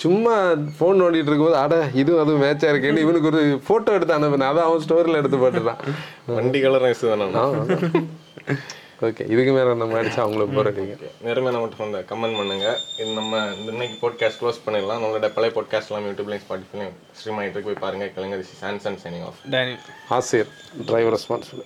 சும்மா ஃபோன் நோண்டிட்டு இருக்கும்போது அட இதுவும் அதுவும் மேட்சா இருக்கேன்னு இவனுக்கு ஒரு போட்டோ எடுத்து அனுப்புனேன். அதை அவன் ஸ்டோரியில் எடுத்து போட்டுறான் வண்டி கலர் இசு தானே? ஓகே இதுக்கு மேல நம்ம அடிச்சா அவங்களுக்கு போற அடிங்க நேர்மையான மட்டும் வந்து கமெண்ட் பண்ணுங்க. இது நம்ம இந்த இன்னைக்கு பாட்காஸ்ட் க்ளோஸ் பண்ணிடலாம். நம்மளோட பழைய பாட்காஸ்ட் எல்லாம் யூடியூப்லையும் ஸ்பாட்டிஃபைலையும் ஸ்ட்ரீம் ஆகிட்டு போய் பாருங்க. கிளங்க திஸ் சான்சன் சைனிங் ஆஃப் டேனி ஆசிர் டிரைவர் ரெஸ்பான்சிபிள்